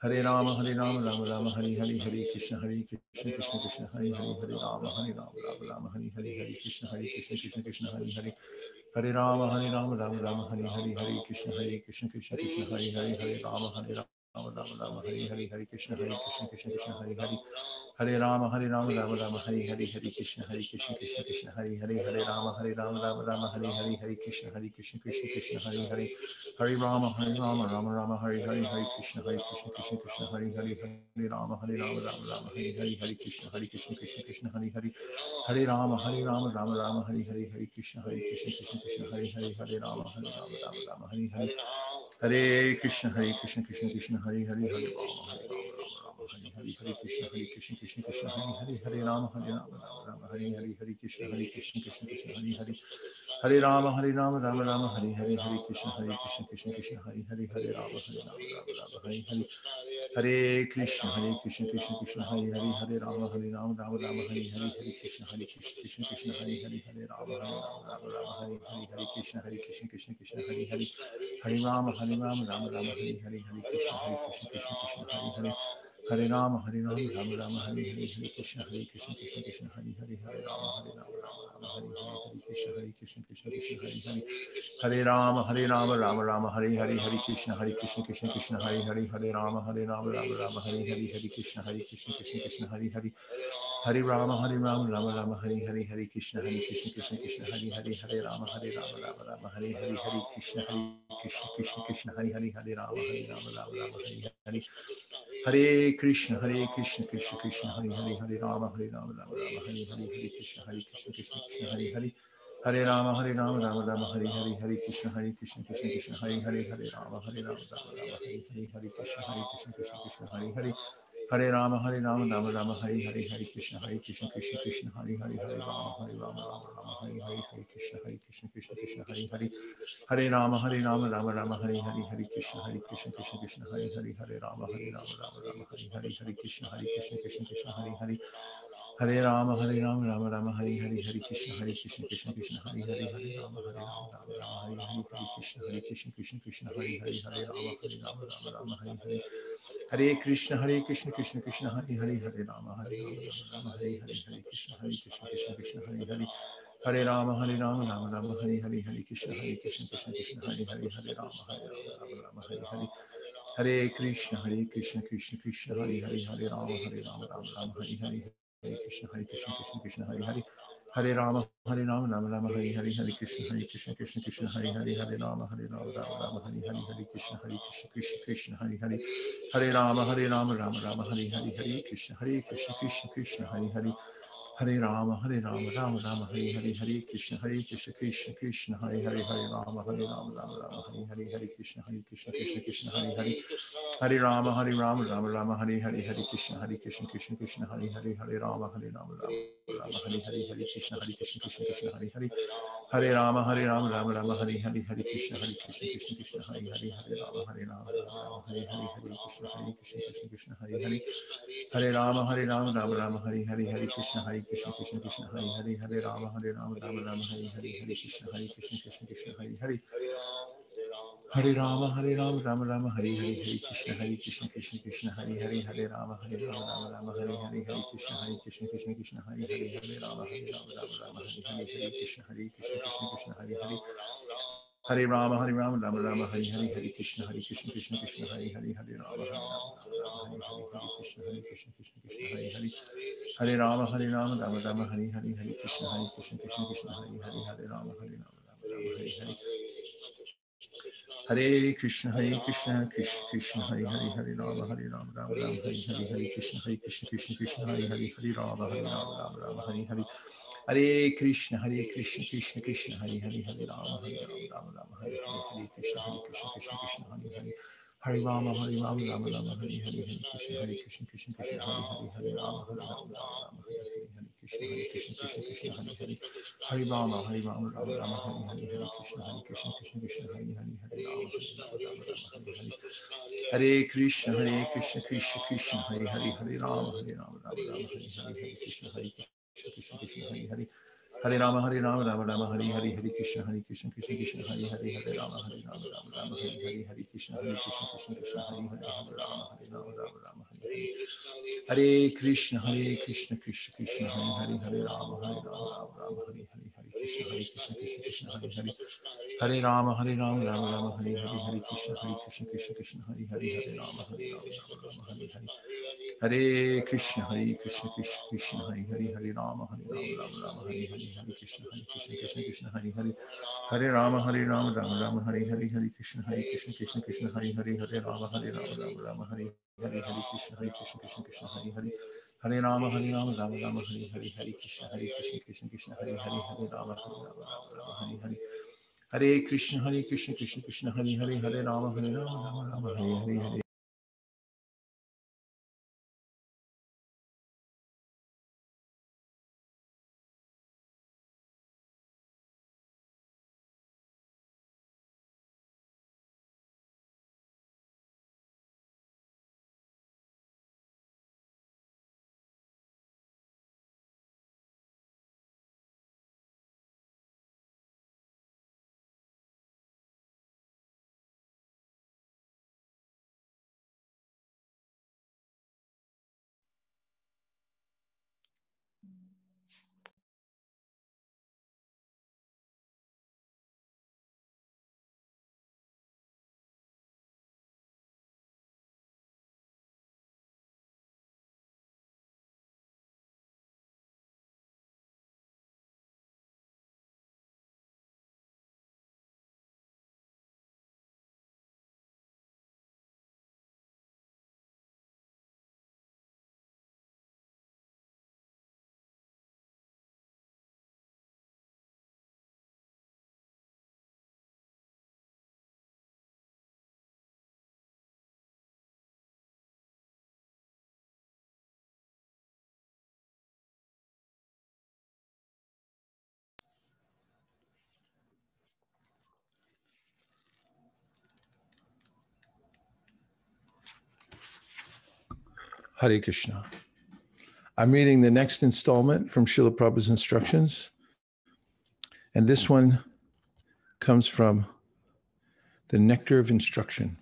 [SPEAKER 1] ہرے رام ہرے رام رام رام، ہری ہری ہری کرشن ہری کرشن کرشن کرشن ہری ہری ہرے رام ہرے رام رام رام، ہری ہری ہری کرشن ہری کرشن کرشن کرشن ہری ہری ہرے رام ہرے رام رام رام، ہری ہری ہری کرشن ہری کرشن کرشن کرشن ہری ہری ہرے رام ہرے رام رام رام، ہری ہری ہری کرشن ہری کرشن کرشن کرشن ہری ہری ہرے رام ہرے رام رام رام ہری ہری ہری کرشن ہری کرشن کرشن کرشن ہری ہری ہرے رام ہرے رام رام رام ہری ہری ہری کرشن ہری کرشن کرشن کرشن ہری ہری ہری رام ہرے رام رام رام ہری ہری ہری کرشن ہری کرشن کرشن کرشن ہری ہری ہرے رام ہرے رام رام رام ہری ہری ہری کرشن ہری کرشن کرشن کرشن ہری ہری ہرے رام ہرے رام رام رام ہری ہری ہری کرشن ہری کرشن کرشن کرشن ہری ہری ہرے رام ہرے رام رام رام ہری ہری
[SPEAKER 2] ہرے کشن ہری
[SPEAKER 1] کشن کشن کشن ہری ہری ہرے رام ہرے رام ہری ہری ہری کشن کشن کشن ہری ہری رام ہری رام رام رام ہری ہری ہری کشن ہری کشن کشن کشن ہری ہری
[SPEAKER 2] ہری رام
[SPEAKER 1] ہری رام رام رام ہری ہری ہری کشن ہری کشن کشن کشن ہری ہری ہری رام ہری رام رام رام ہری ہری
[SPEAKER 2] ہرے کشن ہری کشن کشن
[SPEAKER 1] ہری ہری ہری رام ہری رام رام رام ہری ہری ہری کشن ہری رام رام رام رام ہری ہری ہری کشن ہری کشن کشن کشن ہری ہری ہری رام ہری رام رام رام ہری ہری ہری کشن ہری کشن کشن کشن ہری ہری ہرے رام ہرے رام رام رام، ہرے ہرے ہرے کشن ہرے کرشن کرشن کرشن ہری ہرے ہرے رام ہرے رام رام رام ہرے ہرے ہرے کرشن ہری ہرے ہرے رام رام رام رام، ہرے ہرے کشن کرشن کشن کشن کشن کرشن ہری ہرے رام ہرے رام رام رام، ہرے ہری ہرے کرشن ہرے کرشن کرشن کرشن ہری ہری ہری رام ہری رام رام رام ہری ہری ہری کرشن ہری کرشن کرشن کرشن ہری ہری ہرے رام ہرے رام رام رام ہری ہری ہری کرشن ہری کرشن کرشن کرشن ہری ہری ہرے رام ہری رام رام رام ہری ہری ہرے کرشن ہرے کرشن کرشن کرشن ہری ہری ہرے رام ہرے رام رام رام ہری ہری ہری کرشن ہری کرشن کرشن کرشن ہری ہری
[SPEAKER 2] ہرے رام ہرے رام
[SPEAKER 1] رام رام ہری ہری ہری کرشن ہری کرشن کرشن کرشن ہری ہری ہرے رام ہرے رام رام رام ہری ہری ہری کرشن ہری کرشن کرشن کرشن ہری ہری
[SPEAKER 2] ہرے رام
[SPEAKER 1] ہرے رام رام رام ہری ہرے ہری کرشن ہرے کرشن کرشن کرشن ہری ہری ہرے رام ہرے رام رام رام ہری ہرے ہرے کرشن ہرے کرشن کرشن کرشن ہری ہری
[SPEAKER 2] ہرے رام ہرے رام رام رام ہری ہری ہرے کرشن ہرے کرشن کرشن کرشن ہری
[SPEAKER 1] ہری ہرے رام ہرے رام رام رام ہری ہری ہرے کرشن ہرے کرشن کرشن کرشن ہری ہری ہرے رام ہرے رام رام رام ہری ہری ہرے کرشن ہرے کرشن کرشن کرشن ہری ہری ہرے رام ہرے رام رام رام ہری ہری ہرے کرشن ہرے کرشن کرشن کرشن ہری ہری ہرے رام ہرے رام رام رام ہری ہری ہرے کرشن ہرے کرشن کرشن کرشن ہری ہری ہرے رام ہرے رام ہرے ہرے ہرے کرشن ہرے کرشن کرشن کرشن ہری ہری ہرے رام ہرے رام رام رام ہری ہری ہرے کرشن ہرے کرشن کرشن کرشن ہری ہری ہرے رام ہرے رام رام رام ہری ہری ہرے کرشن ہرے کرشن کرشن کرشن ہری ہری ہرے رام ہرے رام رام رام ہری ہری ہرے کرشن ہرے کرشن کرشن کرشن ہری ہری ہرے رام ہرے رام رام رام ہری ہری ہری کرشن ہری کرشن کرشن کرشن ہری ہری ہرے رام ہرے رام رام رام ہری ہری ہری کرشن ہری کرشن کرشن کرشن ہری ہری ہرے رام ہرے رام رام رام ہری ہری ہری کرشن ہری کرشن کرشن کرشن ہری ہری Hare Rama, Hare Rama, Rama Rama, Hare Hare, Hare Krishna, Hare Krishna, Krishna Krishna, Hare Hare, Hare Rama, Hare Rama, Rama Rama, Hare Hare, Hare Krishna, Hare Krishna, Krishna Krishna, Hare Hare, Hare Rama, Hare Rama, Rama Rama, Hare Hare, Hare Krishna, Hare Krishna, Krishna Krishna, Hare Hare, Hare Rama, Hare Rama, Rama Rama, Hare Hare, Hare Krishna, Hare Krishna, Krishna Krishna, Hare Hare, Hare Rama, Hare Rama, Rama Rama, Hare Hare, Hare Krishna, Hare Krishna, Krishna Krishna, Hare Hare, Hare Rama, Hare Rama, Rama Rama, Hare Hare, Hare Krishna, Hare Krishna, Krishna Krishna, Hare Hare,
[SPEAKER 2] Hare Rama, Hare Rama, Rama Rama,
[SPEAKER 1] Hare Hare, Hare Krishna, ہری کرشن کرشن کرشن ہری ہری ہرے رام ہرے رام رام رام ہری ہری ہرے کرشن ہری کرشن کرشن کرشن ہری ہری
[SPEAKER 2] ہرے رام ہرے رام
[SPEAKER 1] رام رام ہری ہری ہری کرشن ہری کرشن کرشن کرشن ہری ہری ہرے رام ہرے رام رام رام ہری ہری ہری کرشن ہری کرشن کرشن کرشن ہری ہری ہرے رام ہرے رام رام رام ہری ہری ہری کرشن ہری کرشن کرشن کرشن ہری
[SPEAKER 2] ہری
[SPEAKER 1] ہر رام ہر رام رام رام ہری ہری ہری کرشن ہری کرشن کرشن کرشن ہری ہری ہری رام ہری کرشن کرشن کرشن ہری ہری
[SPEAKER 2] ہرے رام ہرے رام رام رام
[SPEAKER 1] ہری ہری ہری کرشن ہری کرشن کرشن کرشن ہری ہری ہرے رام ہرے رام رام رام ہری ہری
[SPEAKER 2] ہرے
[SPEAKER 1] کرشن ہرے کرشن کرشن کرشن ہری ہری ہرے رام ہرے رام رام رام ہری ہری ہری کرشن ہری کرشن کرشن کرشن ہری ہری ہری رام رام رام رام ہری ہری Hari Krishna Hari Krishna Krishna Krishna Hari Hari Hari Rama Hari Rama Rama Rama Hari Hari Hari Krishna Hari Krishna Krishna Krishna Hari Hari Hari Rama Hari Rama Rama Rama Hari Hari Hari Krishna Hari Krishna Krishna Krishna Hari Hari Hari Rama Hari Rama Rama Rama Rama Hari Rama Rama Rama Hari Hari Hari Krishna Hari Krishna Krishna Krishna Hari Hari Hari Rama
[SPEAKER 2] Hari
[SPEAKER 1] Krishna Hari Krishna Krishna Krishna Hari Hari Hari Rama Hari Rama Rama Rama Hari Hari Krishna Hari Rama, Hare Rama, Rama Rama, Hare Hare, Hare Krishna, Hare Krishna, Krishna Krishna, Hare Hare. Hare Rama, Hare Rama, Rama Rama, Hare Hare, Hare Krishna, Hare Krishna, Krishna Krishna, Hare Hare, Hare Rama, Hare Rama, Rama Rama, Hare Hare, Hare Krishna, Hare Krishna, Krishna Krishna, Hare Hare, Hare Rama, Hare Rama, Rama Rama, Hare Hare. Hare Krishna, Hare Krishna, Krishna Krishna, Hare Hare, Hare Rama, Hare Rama, Rama Rama, Hare Hare, Hare
[SPEAKER 2] ہر رام
[SPEAKER 1] ہر رام رام رام ہر ہر ہری کرم ہری رام رام رام ہری ہری ہر کھن ہری کرام ہر رام رام رام ہری ہری ہری کرام ہر رام رام رام ہر ہر ہر کشن ہری کرم ہر رام رام رام ہر ہر ہر کشن ہر کشن کشن کشن ہری ہری ہرے رام ہری رام رام رام ہری ہری ہری کرشن، ہرے کرشن کرشن کرشن، ہرے ہری ہرے، رام ہرے، رام رام ہری ہری ہرے کرشن ہری کرشن کرشن کرشن، ہرے ہرے ہرے رام ہرے، رام رام رام ہری ہرے۔ Hare Krishna. I'm reading the next installment from Srila Prabhupada's instructions. And this one comes from the Nectar of Instruction.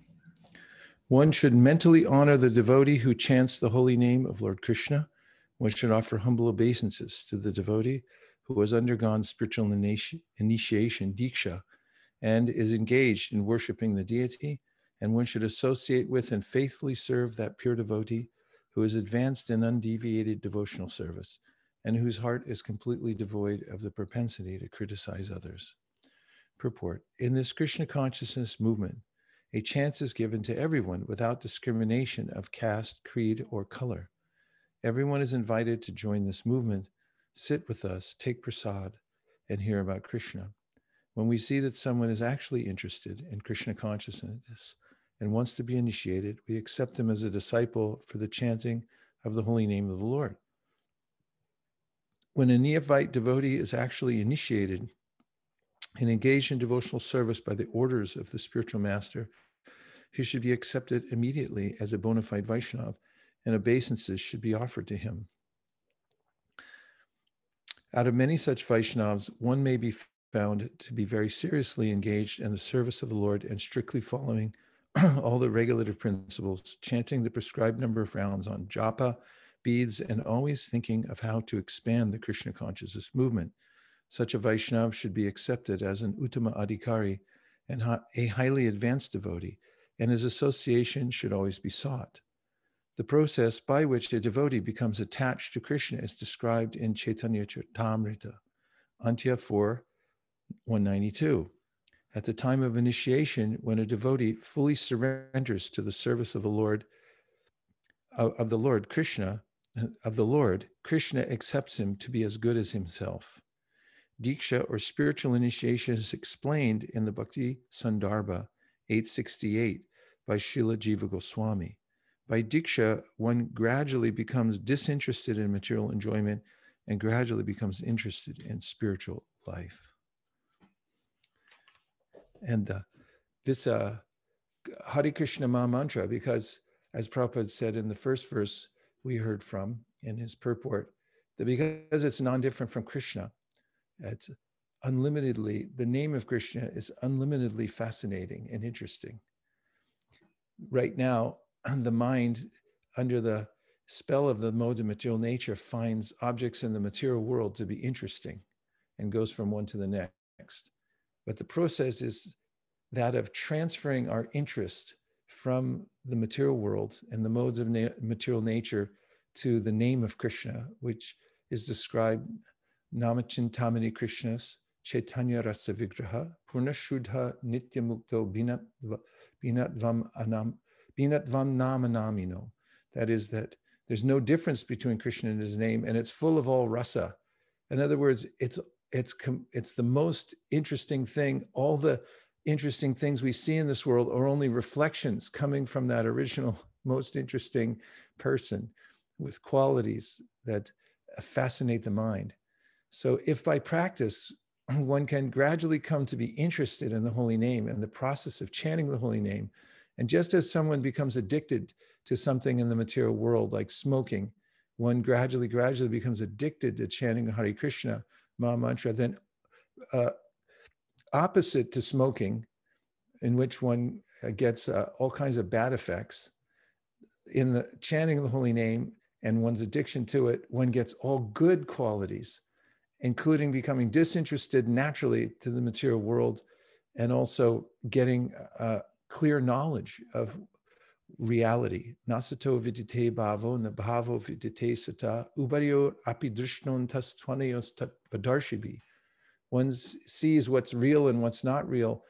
[SPEAKER 1] One should mentally honor the devotee who chants the holy name of Lord Krishna. One should offer humble obeisances to the devotee who has undergone spiritual initiation, Diksha, and is engaged in worshiping the deity. And one should associate with and faithfully serve that pure devotee who is advanced in undeviated devotional service, and whose heart is completely devoid of the propensity to criticize others. Purport In this Krishna consciousness movement, a chance is given to everyone without discrimination of caste, creed, or color. Everyone is invited to join this movement, sit with us, take prasad, and hear about Krishna. When we see that someone is actually interested in Krishna consciousness and wants to be initiated, we accept him as a disciple for the chanting of the holy name of the Lord. When a neophyte devotee is actually initiated and engaged in devotional service by the orders of the spiritual master, he should be accepted immediately as a bona fide Vaishnav, and obeisances should be offered to him. Out of many such Vaishnavas, one may be found to be very seriously engaged in the service of the Lord and strictly following all the regulative principles, chanting the prescribed number of rounds on japa, beads, and always thinking of how to expand the Krishna consciousness movement. Such a Vaishnav should be accepted as an Uttama Adhikari and a highly advanced devotee, and his association should always be sought. The process by which a devotee becomes attached to Krishna is described in Chaitanya Charitamrita, Antya 4, 192. At the time of initiation, when a devotee fully surrenders to the service of the Lord, of the Lord Krishna, of the Lord, Krishna accepts him to be as good as himself. Diksha or spiritual initiation is explained in the Bhakti Sandarbha 868 by Srila Jiva Goswami. By Diksha, one gradually becomes disinterested in material enjoyment and gradually becomes interested in spiritual life. And this uh, Hare Krishna Ma mantra, because as Prabhupada said in the first verse we heard from in his purport, that because it's non different from Krishna, it's unlimitedly, the name of Krishna is unlimitedly fascinating and interesting. Right now, the mind, under the spell of the mode of material nature, finds objects in the material world to be interesting and goes from one to the next. But the process is that of transferring our interest from the material world and the modes of na- material nature to the name of Krishna, which is described Namachintamani Krishnas, Chaitanya Rasa Vigraha, Purna Shuddha Nitya Mukto Binatvam Anam Binatvam Namanamino. That is, that there's no difference between Krishna and his name, and it's full of all rasa. In other words, it's it's it's the most interesting thing. All the interesting things we see in this world are only reflections coming from that original, most interesting person with qualities that fascinate the mind. So, if by practice one can gradually come to be interested in the holy name and the process of chanting the holy name, and just as someone becomes addicted to something in the material world, like smoking, one gradually, gradually becomes addicted to chanting Hare Krishna Maha Mantra, then uh, opposite to smoking, in which one uh, gets uh, all kinds of bad effects, in the chanting of the holy name and one's addiction to it, one gets all good qualities including becoming disinterested naturally to the material world and also getting a clear knowledge of reality. Nasato vidite bhavo, nabhavo vidite sata, ubaryo apidrishnon tas twanayos tat vadarshibi. One sees what's real and what's not real,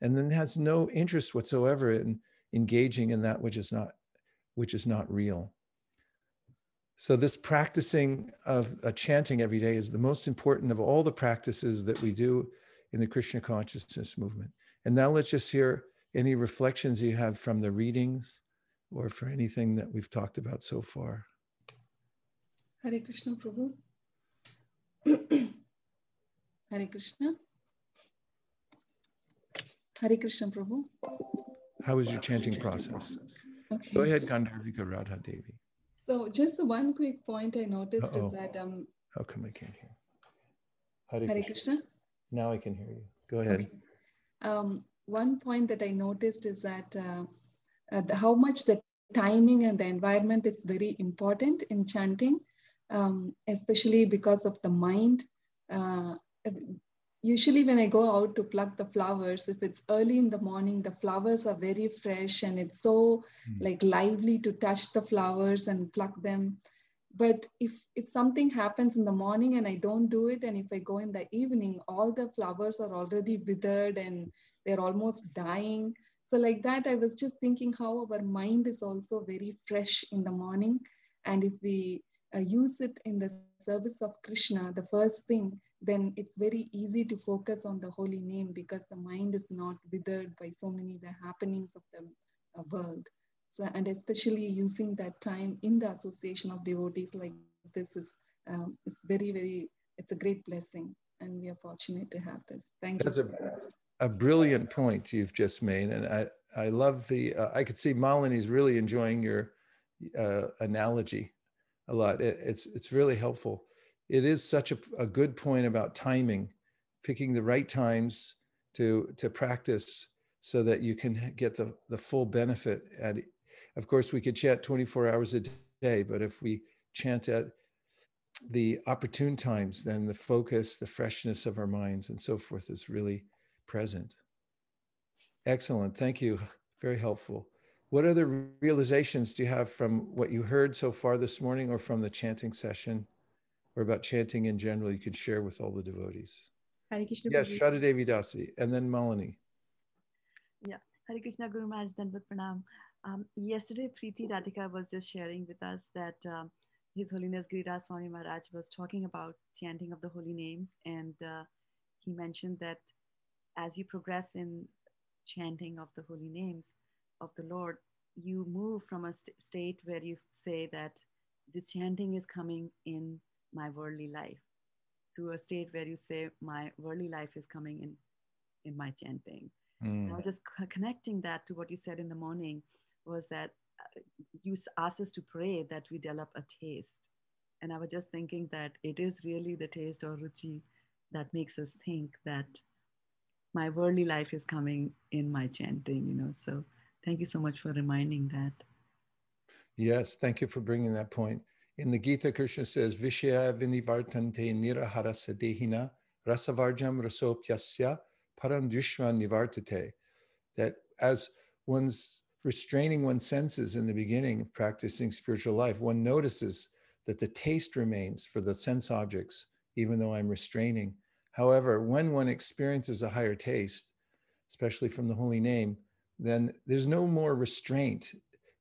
[SPEAKER 1] and then has no interest whatsoever in engaging in that which is not, which is not real. So, this practicing of uh, chanting every day is the most important of all the practices that we do in the Krishna consciousness movement. And now let's just hear any reflections you have from the readings or for anything that we've talked about so far.
[SPEAKER 3] Hare Krishna Prabhu. Hare Krishna. Hare Krishna Prabhu.
[SPEAKER 1] How was your chanting process?
[SPEAKER 3] Okay. Go
[SPEAKER 1] ahead, Gandharvika Radha Devi.
[SPEAKER 3] So just one quick point I noticed Uh-oh. is that um
[SPEAKER 1] how come I can't hear? Hare, Hare
[SPEAKER 3] Krishna. Krishna.
[SPEAKER 1] Now I can hear you. Go ahead. Okay.
[SPEAKER 3] Um, one point that I noticed is that uh, uh, the, how much the timing and the environment is very important in chanting, um, especially because of the mind. Uh, usually when I go out to pluck the flowers, if it's early in the morning, the flowers are very fresh and it's so
[SPEAKER 1] mm.
[SPEAKER 3] like lively to touch the flowers and pluck them. But if if something happens in the morning and I don't do it, and if I go in the evening, all the flowers are already withered and they're almost dying. So like that, I was just thinking how our mind is also very fresh in the morning. And if we uh, use it in the service of Krishna, the first thing, then it's very easy to focus on the holy name because the mind is not withered by so many the happenings of the uh, world. So, and especially using that time in the association of devotees like this is um, is very very it's a great blessing, and we are fortunate to have this. Thank That's you. A,
[SPEAKER 1] a brilliant point you've just made, and I I love the uh, I could see Malini's really enjoying your uh, analogy a lot. It, it's it's really helpful. It is such a, a good point about timing, picking the right times to to practice so that you can get the the full benefit. And of course, we could chant 24 hours a day, but if we chant at the opportune times, then the focus, the freshness of our minds, and so forth is really present. Excellent. Thank you. Very helpful. What other realizations do you have from what you heard so far this morning or from the chanting session or about chanting in general you can share with all the devotees?
[SPEAKER 4] Hare Krishna. Yes,
[SPEAKER 1] Devi Dasi and then Malini.
[SPEAKER 5] Yeah, Hare Krishna Guru Maharaj Dandavat Pranam. Um, yesterday, Preeti Radhika was just sharing with us that um, His Holiness Giriraj Swami Maharaj was talking about chanting of the holy names, and uh, he mentioned that as you progress in chanting of the holy names, of the Lord, you move from a st- state where you say that the chanting is coming in my worldly life to a state where you say my worldly life is coming in in my chanting.
[SPEAKER 1] Mm. I was
[SPEAKER 5] just c- connecting that to what you said in the morning was that uh, you asked us to pray that we develop a taste. And I was just thinking that it is really the taste or ruchi that makes us think that my worldly life is coming in my chanting, you know. So Thank you so much for reminding that.
[SPEAKER 1] Yes, thank you for bringing that point. In the Gita, Krishna says, Vishya vinivartante niraharasa rasavarjam rasopyasya parandushma nivartate. That as one's restraining one's senses in the beginning of practicing spiritual life, one notices that the taste remains for the sense objects, even though I'm restraining. However, when one experiences a higher taste, especially from the holy name, then there's no more restraint.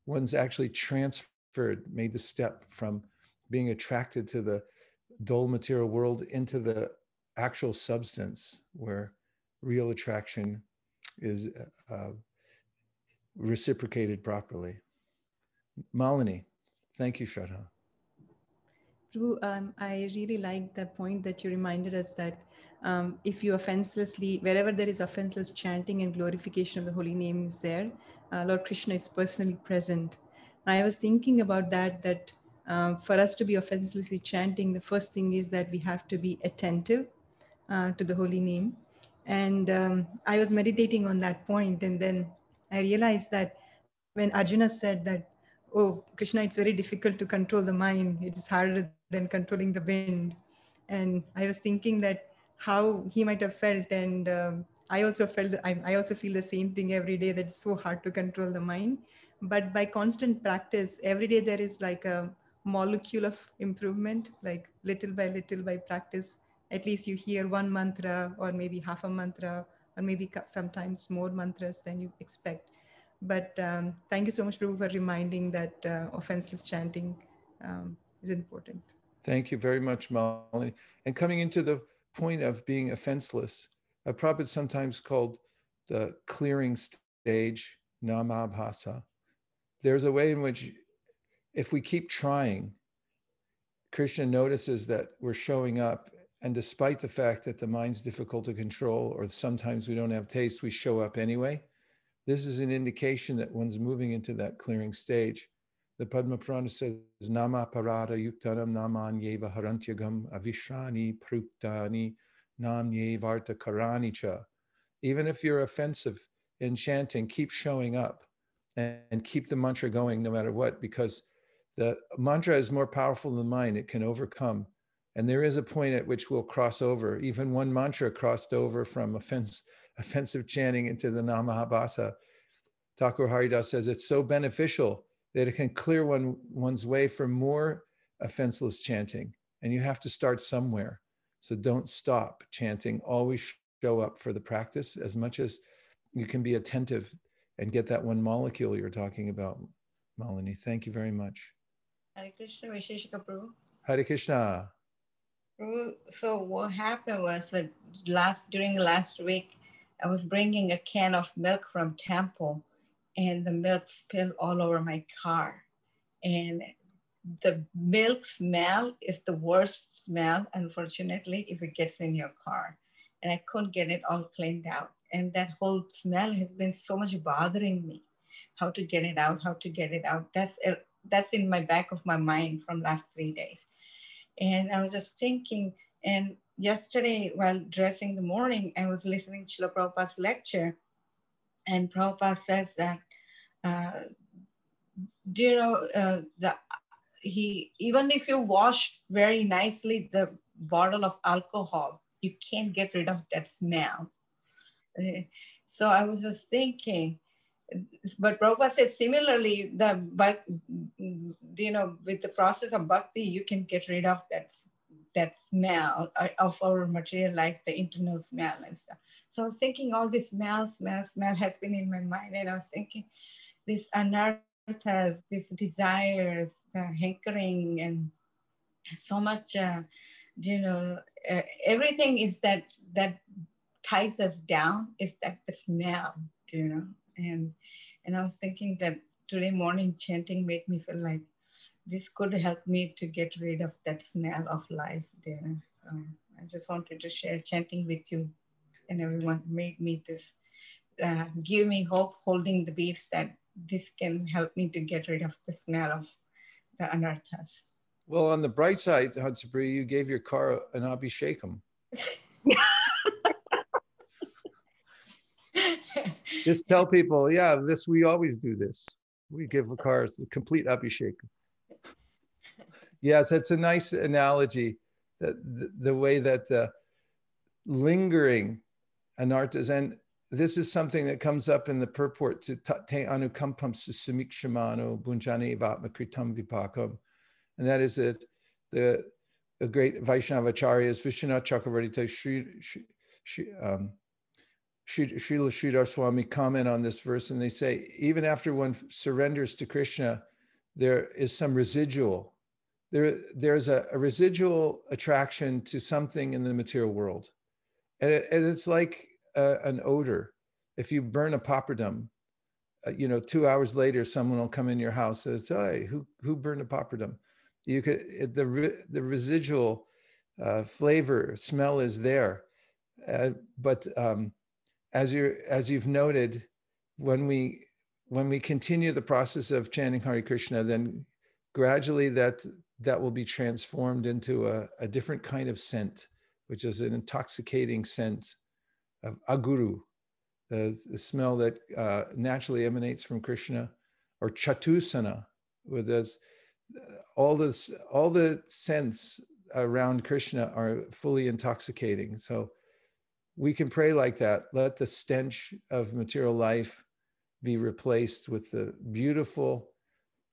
[SPEAKER 1] One's actually transferred, made the step from being attracted to the dull material world into the actual substance where real attraction is uh, reciprocated properly. Malini, thank you, Shraddha.
[SPEAKER 4] Prabhu, um, I really like the point that you reminded us that um, if you offenselessly, wherever there is offenseless chanting and glorification of the holy name is there, uh, Lord Krishna is personally present. And I was thinking about that, that um, for us to be offenselessly chanting, the first thing is that we have to be attentive uh, to the holy name. And um, I was meditating on that point, and then I realized that when Arjuna said that, oh, Krishna, it's very difficult to control the mind, it is harder than controlling the wind. And I was thinking that how he might have felt. And um, i also felt I, I also feel the same thing every day that it's so hard to control the mind. But by constant practice every day there is like a molecule of improvement like little by little by practice. At least you hear one mantra or maybe half a mantra or maybe sometimes more mantras than you expect. But um, thank you so much Prabhu, for reminding that uh, offenseless chanting um, is important.
[SPEAKER 1] Thank you very much molly. And coming into the point of being offenseless, a Prabhupada sometimes called the clearing stage, namabhasa. There's a way in which, if we keep trying, Krishna notices that we're showing up. And despite the fact that the mind's difficult to control, or sometimes we don't have taste, we show up anyway. This is an indication that one's moving into that clearing stage. The Padma Purana says, Nama parada yuktanam naman yeva harantyagam avishrani pruktani nam yevarta karanicha. Even if you're offensive in chanting, keep showing up and, and keep the mantra going no matter what, because the mantra is more powerful than mind. It can overcome And there is a point at which we'll cross over. Even one mantra crossed over from offense, offensive chanting into the Namahabhasa. Thakur Haridas says it's so beneficial that it can clear one, one's way for more offenseless chanting. And you have to start somewhere. So don't stop chanting. Always show up for the practice as much as you can be attentive and get that one molecule you're talking about, Malini. Thank you very much.
[SPEAKER 6] Hare Krishna, Visheshika Prabhu.
[SPEAKER 1] Hare Krishna.
[SPEAKER 6] So what happened was that last during last week, I was bringing a can of milk from Temple, and the milk spilled all over my car, and the milk smell is the worst smell, unfortunately, if it gets in your car, and I couldn't get it all cleaned out, and that whole smell has been so much bothering me. How to get it out? How to get it out? That's that's in my back of my mind from last three days and I was just thinking, and yesterday while dressing the morning, I was listening to Prabhupada's lecture, and Prabhupada says that, uh, do you know, uh, the, he, even if you wash very nicely the bottle of alcohol, you can't get rid of that smell. Uh, so I was just thinking, but Prabhupada said similarly, the but you know, with the process of bhakti, you can get rid of that that smell uh, of our material life, the internal smell and stuff. So I was thinking all this smell, smell, smell has been in my mind, and I was thinking this anarthas, these desires, the hankering, and so much, uh, you know, uh, everything is that that ties us down is that smell, you know and and I was thinking that today morning chanting made me feel like this could help me to get rid of that smell of life there. So I just wanted to share chanting with you and everyone made me this, uh, give me hope holding the beads that this can help me to get rid of the smell of the anarthas.
[SPEAKER 1] Well, on the bright side, Hansabri, you gave your car an abhishekam. Just tell people, yeah, this we always do this. We give a car a complete abhishek. Yes, it's a nice analogy that the, the way that the lingering anarthas, and this is something that comes up in the purport to te anukampam susamikshimano bunjani vatma kritam vipakam. And that is that the, the great Vaishnavacharyas, Vishwanath Chakravarti, Shri, Shri, um, Srila Sridhar Swami comment on this verse, and they say, even after one surrenders to Krishna, there is some residual. There, there's a, a residual attraction to something in the material world. And, it, and it's like an odor. If you burn a papadum, uh, you know, two hours later, someone will come in your house and say, hey, who, who burned a papadum? You could, it, the, the residual uh, flavor, smell is there. Uh, but um, as you as you've noted, when we when we continue the process of chanting Hare Krishna, then gradually that that will be transformed into a, a different kind of scent, which is an intoxicating scent of aguru, the, the smell that uh, naturally emanates from Krishna, or chatusana, with this, all this all the scents around Krishna are fully intoxicating. So we can pray like that. Let the stench of material life be replaced with the beautiful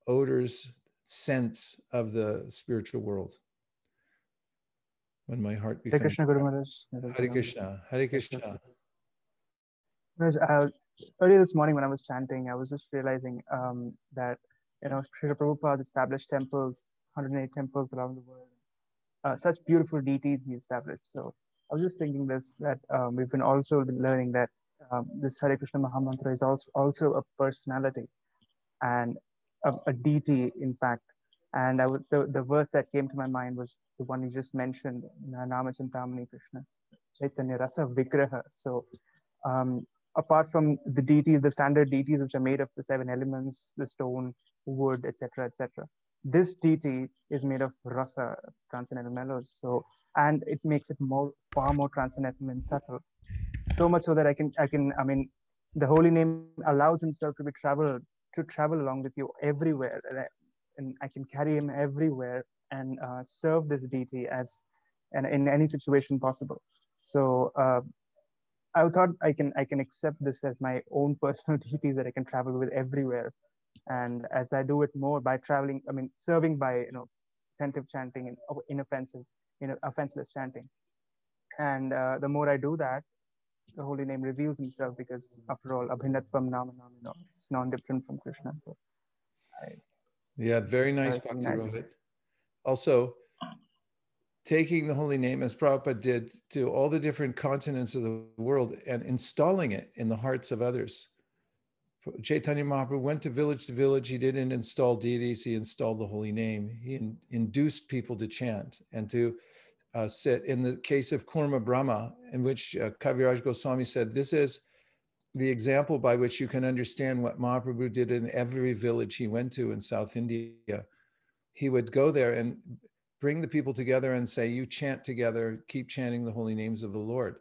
[SPEAKER 1] odors, scents of the spiritual world. When my heart becomes. Hare Krishna, Guru
[SPEAKER 7] Maharaj. Hare
[SPEAKER 1] Krishna. Hare Krishna.
[SPEAKER 7] Uh, earlier this morning when I was chanting, I was just realizing um, that, you know, Srila Prabhupada established temples, 108 temples around the world. Uh, such beautiful deities he established. So I was just thinking this that um, we've been also been learning that um, this Hare Krishna Mahamantra is also also a personality and a, a deity, in fact. And I would, the, the verse that came to my mind was the one you just mentioned, Namachintamani Krishna, Chaitanya Rasa Vigraha. So um, apart from the deities, the standard deities which are made of the seven elements, the stone, wood, etc., etc., this deity is made of rasa, transcendental mellows. So and it makes it more far more transcendental and subtle so much so that i can i can i mean the holy name allows himself to be traveled to travel along with you everywhere and I, can carry him everywhere and uh, serve this deity as and in any situation possible. So uh, I thought I can I can accept this as my own personal deities that I can travel with everywhere. And as I do it more by traveling, I mean serving by you know attentive chanting and inoffensive, you know, offenseless chanting. And uh, the more I do that, the holy name reveals himself because after all, Abhinatvam Nama you know, it's non-different from Krishna. So I,
[SPEAKER 1] yeah, very nice, Bhakti Rohit. Also, taking the holy name as Prabhupada did to all the different continents of the world and installing it in the hearts of others. Chaitanya Mahaprabhu went to village to village. He didn't install deities, he installed the holy name. He in, induced people to chant and to uh, sit. In the case of Kurma Brahma, in which uh, Kaviraj Goswami said, This is the example by which you can understand what Mahaprabhu did in every village he went to in South India. He would go there and bring the people together and say, You chant together, keep chanting the holy names of the Lord.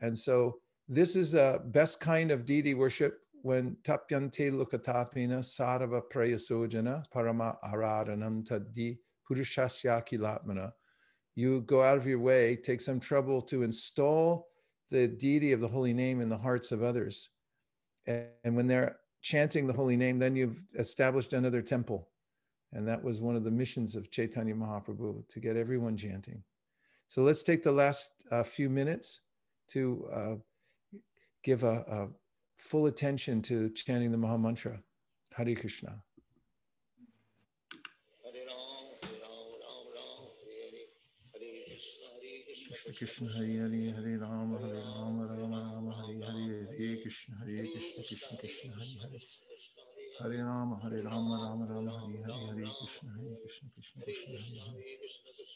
[SPEAKER 1] And so, this is the best kind of deity worship when tapyante lukatapina sarva prayasojana parama aradanam taddi purushasya kilatmana you go out of your way, take some trouble to install the deity of the holy name in the hearts of others. And when they're chanting the holy name, then you've established another temple. And that was one of the missions of Chaitanya Mahaprabhu to get everyone chanting. So let's take the last uh, few minutes to uh, give a, a, full attention to chanting the Maha Mantra. Hare Krishna. ہری ہر رام ہر رام رام رام ہری ہر ہر کہرے کرم ہر رام رام رام ہری ہری ہر کشن ہر کشن کشن کشن ہر ہر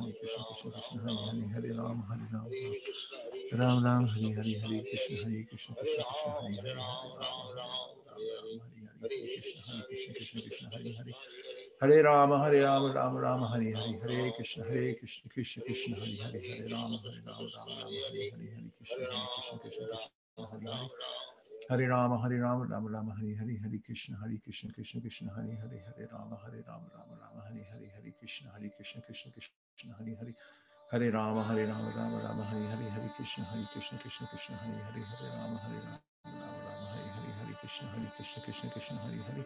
[SPEAKER 1] ہری کشن کشن کشن ہری ہری ہری رام ہری رام
[SPEAKER 2] رام رام ہری ہری ہری کشن
[SPEAKER 1] ہری کشن کشن کشن ہری ہری ہری کشن ہری رام رام رام ہری ہری ہرے کشن ہرے کشن کشن کشن ہری ہری ہرے رام ہرے رام رام رام ہری ہری ہری کشن ہری ہری ہری رام رام رام رام ہری ہری ہری ہری ہری ہری ہرے رام رام رام رام ہری ہری کرشن ہری کرشن کرشن کرشن ہری ہری ہرے رام ہری رام رام رام ہری ہری ہری کرشن ہری کرشن کرشن کرشن ہری ہری ہرے رام ہری رام رام رام ہری ہری ہری کرشن ہری کرشن کرشن کرشن ہری ہری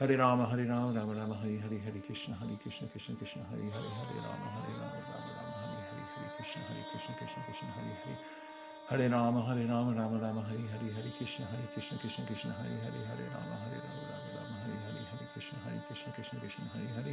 [SPEAKER 1] ہرے رام ہری رام رام رام ہری ہری ہری کرشن ہری کرشن کرشن کرشن ہری ہری ہرے رام ہری رام رام رام ہری ہری ہری کرشن ہری کرشن کرشن کرشن ہری ہری ہرے رام ہری رام رام رام ہری ہری ہری کرشن ہری کرشن کرشن کرشن ہری ہری ہرے رام ہری رام رام رام ہری ہری ہری کرشن ہری کرشن کرشن کرشن ہری ہری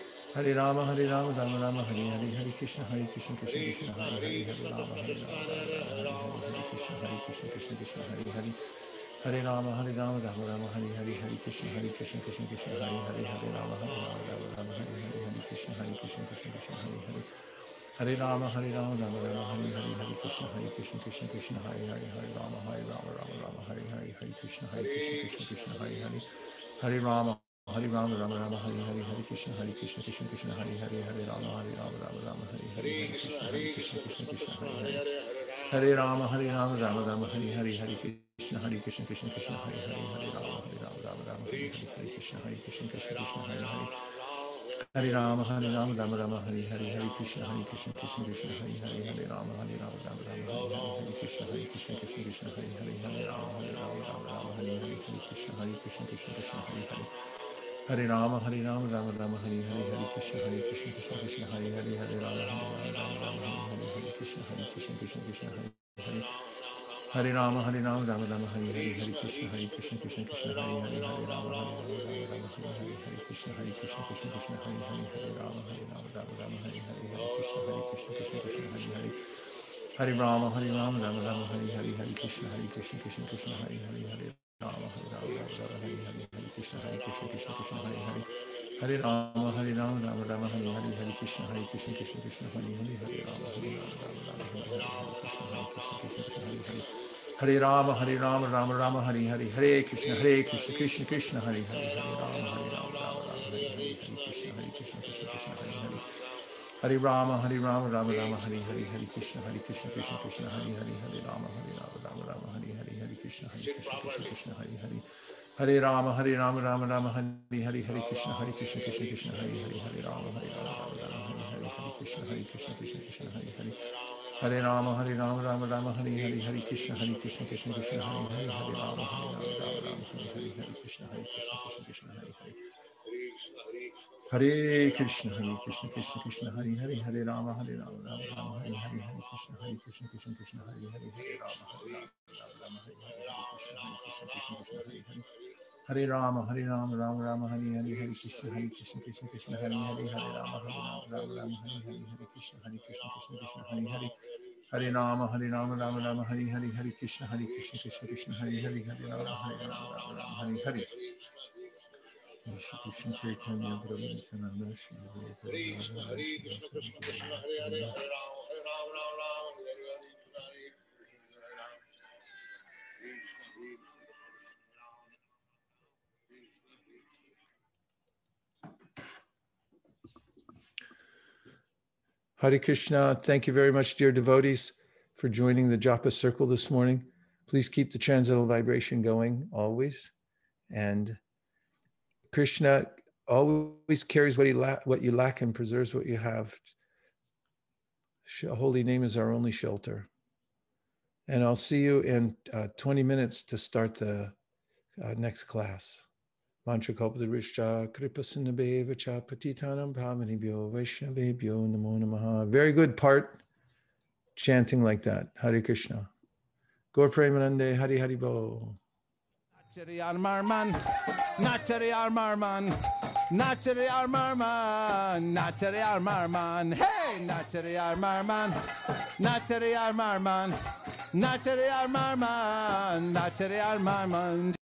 [SPEAKER 1] ہرے رام ہری رام رام رام ہری ہری ہری کرشن ہری کرشن کرشن کرشن ہرے ہرے ہرے رام ہرے رام ہرے کرشن ہری کرشن کرشن کرشن ہرے ہرے ہرے رام ہری رام رام رام ہری ہری ہری کرشن ہری کرشن کرشن کرشن ہرے ہرے ہرے رام ہرے رام رام رام ہری ہری ہرے کرشن ہرے کرشن کرشن کرشن ہری ہرے ہرے رام ہری رام رام رام ہری ہری ہری کرشن ہری کرشن کرشن کرشن ہرے ہرے ہرے رام ہرے رام رام رام ہرے ہرے ہرے کرشن ہری کرشن کرشن کرشن ہرے ہرے ہرے رام ہری رام رام رام ہری ہری ہری کرشن ہری کرشن کرشن کرشن ہری ہری ہری رام ہری رام رام رام ہری ہری کرشن ہری کرشن کرشن کرشن ہری
[SPEAKER 2] ہری
[SPEAKER 1] ہرے رام ہرے رام رام رام ہری ہری ہری کرشن ہری کرشن کرشن کرشن ہری ہری ہری رام ہری رام رام رام ہری ہری ہری کرشن ہری کرشن کرشن کرشن ہری ہری ہرے رام ہرے رام رام رام ہری ہری ہری کرشن ہری کرشن کرشن کرشن ہری ہری ہرے رام ہرے رام رام رام ہری ہری کرشن ہری کرشن کرشن کرشن ہری ہری ہرے رام ہرے رام رام رام ہری ہری ہری کرشن ہری کرشن کرشن کرشن ہری ہری ہری رام ہری رام رام رام ہری ہری ہرے کرشن ہری کرشن کرشن کرشن ہرے ہرے ہرے رام ہری رام رام رام ہری ہرے کرشن ہرے کرشن کرشن کرشن ہرے ہرے ہرے رام ہری رام رام رام ہری ہرے ہرے کرشن ہری کرشن کرشن کرشن ہرے ہرے ہرے رام ہرے رام رام رام ہرے ہرے کرشن ہرے کرشن کرشن کرشن ہرے ہرے ہرے رام ہرے رام رام رام ہرے ہرے ہرے کرشن ہرے کرشن کرشن کرشن ہرے ہرے ہرے رام ہرے رام رام رام ہرے ہرے ہرے کرشن ہرے کرشن کرشن کرشن ہرے ہرے ہرے رام ہر رام ہری رام رام رام ہری ہری ہر کشن ہری کشن کشن کشن ہر ہر ہر رام ہر رام رام رام ہر رام ہری رام رام رام ہر ہر ہرے کشن ہرے کشن کشن کشن ہر ہر ہر رام ہر رام رام رام ہر ہر ہر کشن ہر کشن کشن کشن ہر ہر ہری رام ہری رام رام رام ہری ہری ہری کشن ہری کشن کشن کشن ہری ہری ہری رام ہری رام رام رام ہری ہر رام ہری رام رام رام ہری ہری ہری ہری کہم ہری رام ہری ہر کھش کم ہر رام رامش ہر ہر ہر رام
[SPEAKER 2] ر
[SPEAKER 1] ہرے کرشن ہرے کرشن کرشن کرشن ہری ہری ہرے رام ہری رام رام رام ہری ہری ہرے کرشن ہرے کرشن کرشن کرشن ہری ہری ہرے رام ہرے رام ہری رام رام رام رام ہری ہری کرشن ہرے کرشن کرشن کرشن ہری ہری ہرے رام ہرے رام رام رام ہری ہری ہرے کرشن ہرے کرشن کرشن کرشن ہری ہری ہرے رام ہری رام رام رام ہری ہری ہری کرشن ہرے کرشن کرشن کرشن ہری ہری ہرے رام ہرے رام رام رام ہری ہری Hare. Krishna. Thank you very much, dear devotees, for joining the Japa Circle this morning. Please keep the transcendental vibration going always. And Krishna always carries what, he la- what you lack and preserves what you have. Holy name is our only shelter. And I'll see you in uh, 20 minutes to start the uh, next class. Mantra Kalpadrisha Kripasinabheva Cha Patitanam Pavanibhyo Vaishnavebhyo Namo Namaha. Very good part chanting like that. Hare Krishna. Gaur Premanande Hari Hari Bo.
[SPEAKER 8] Natchari Armarman, Natchari Armarman, Natchari Armarman, Natchari Armarman, hey, Natchari Armarman, Natchari Armarman, Natchari Armarman, Natchari Armarman.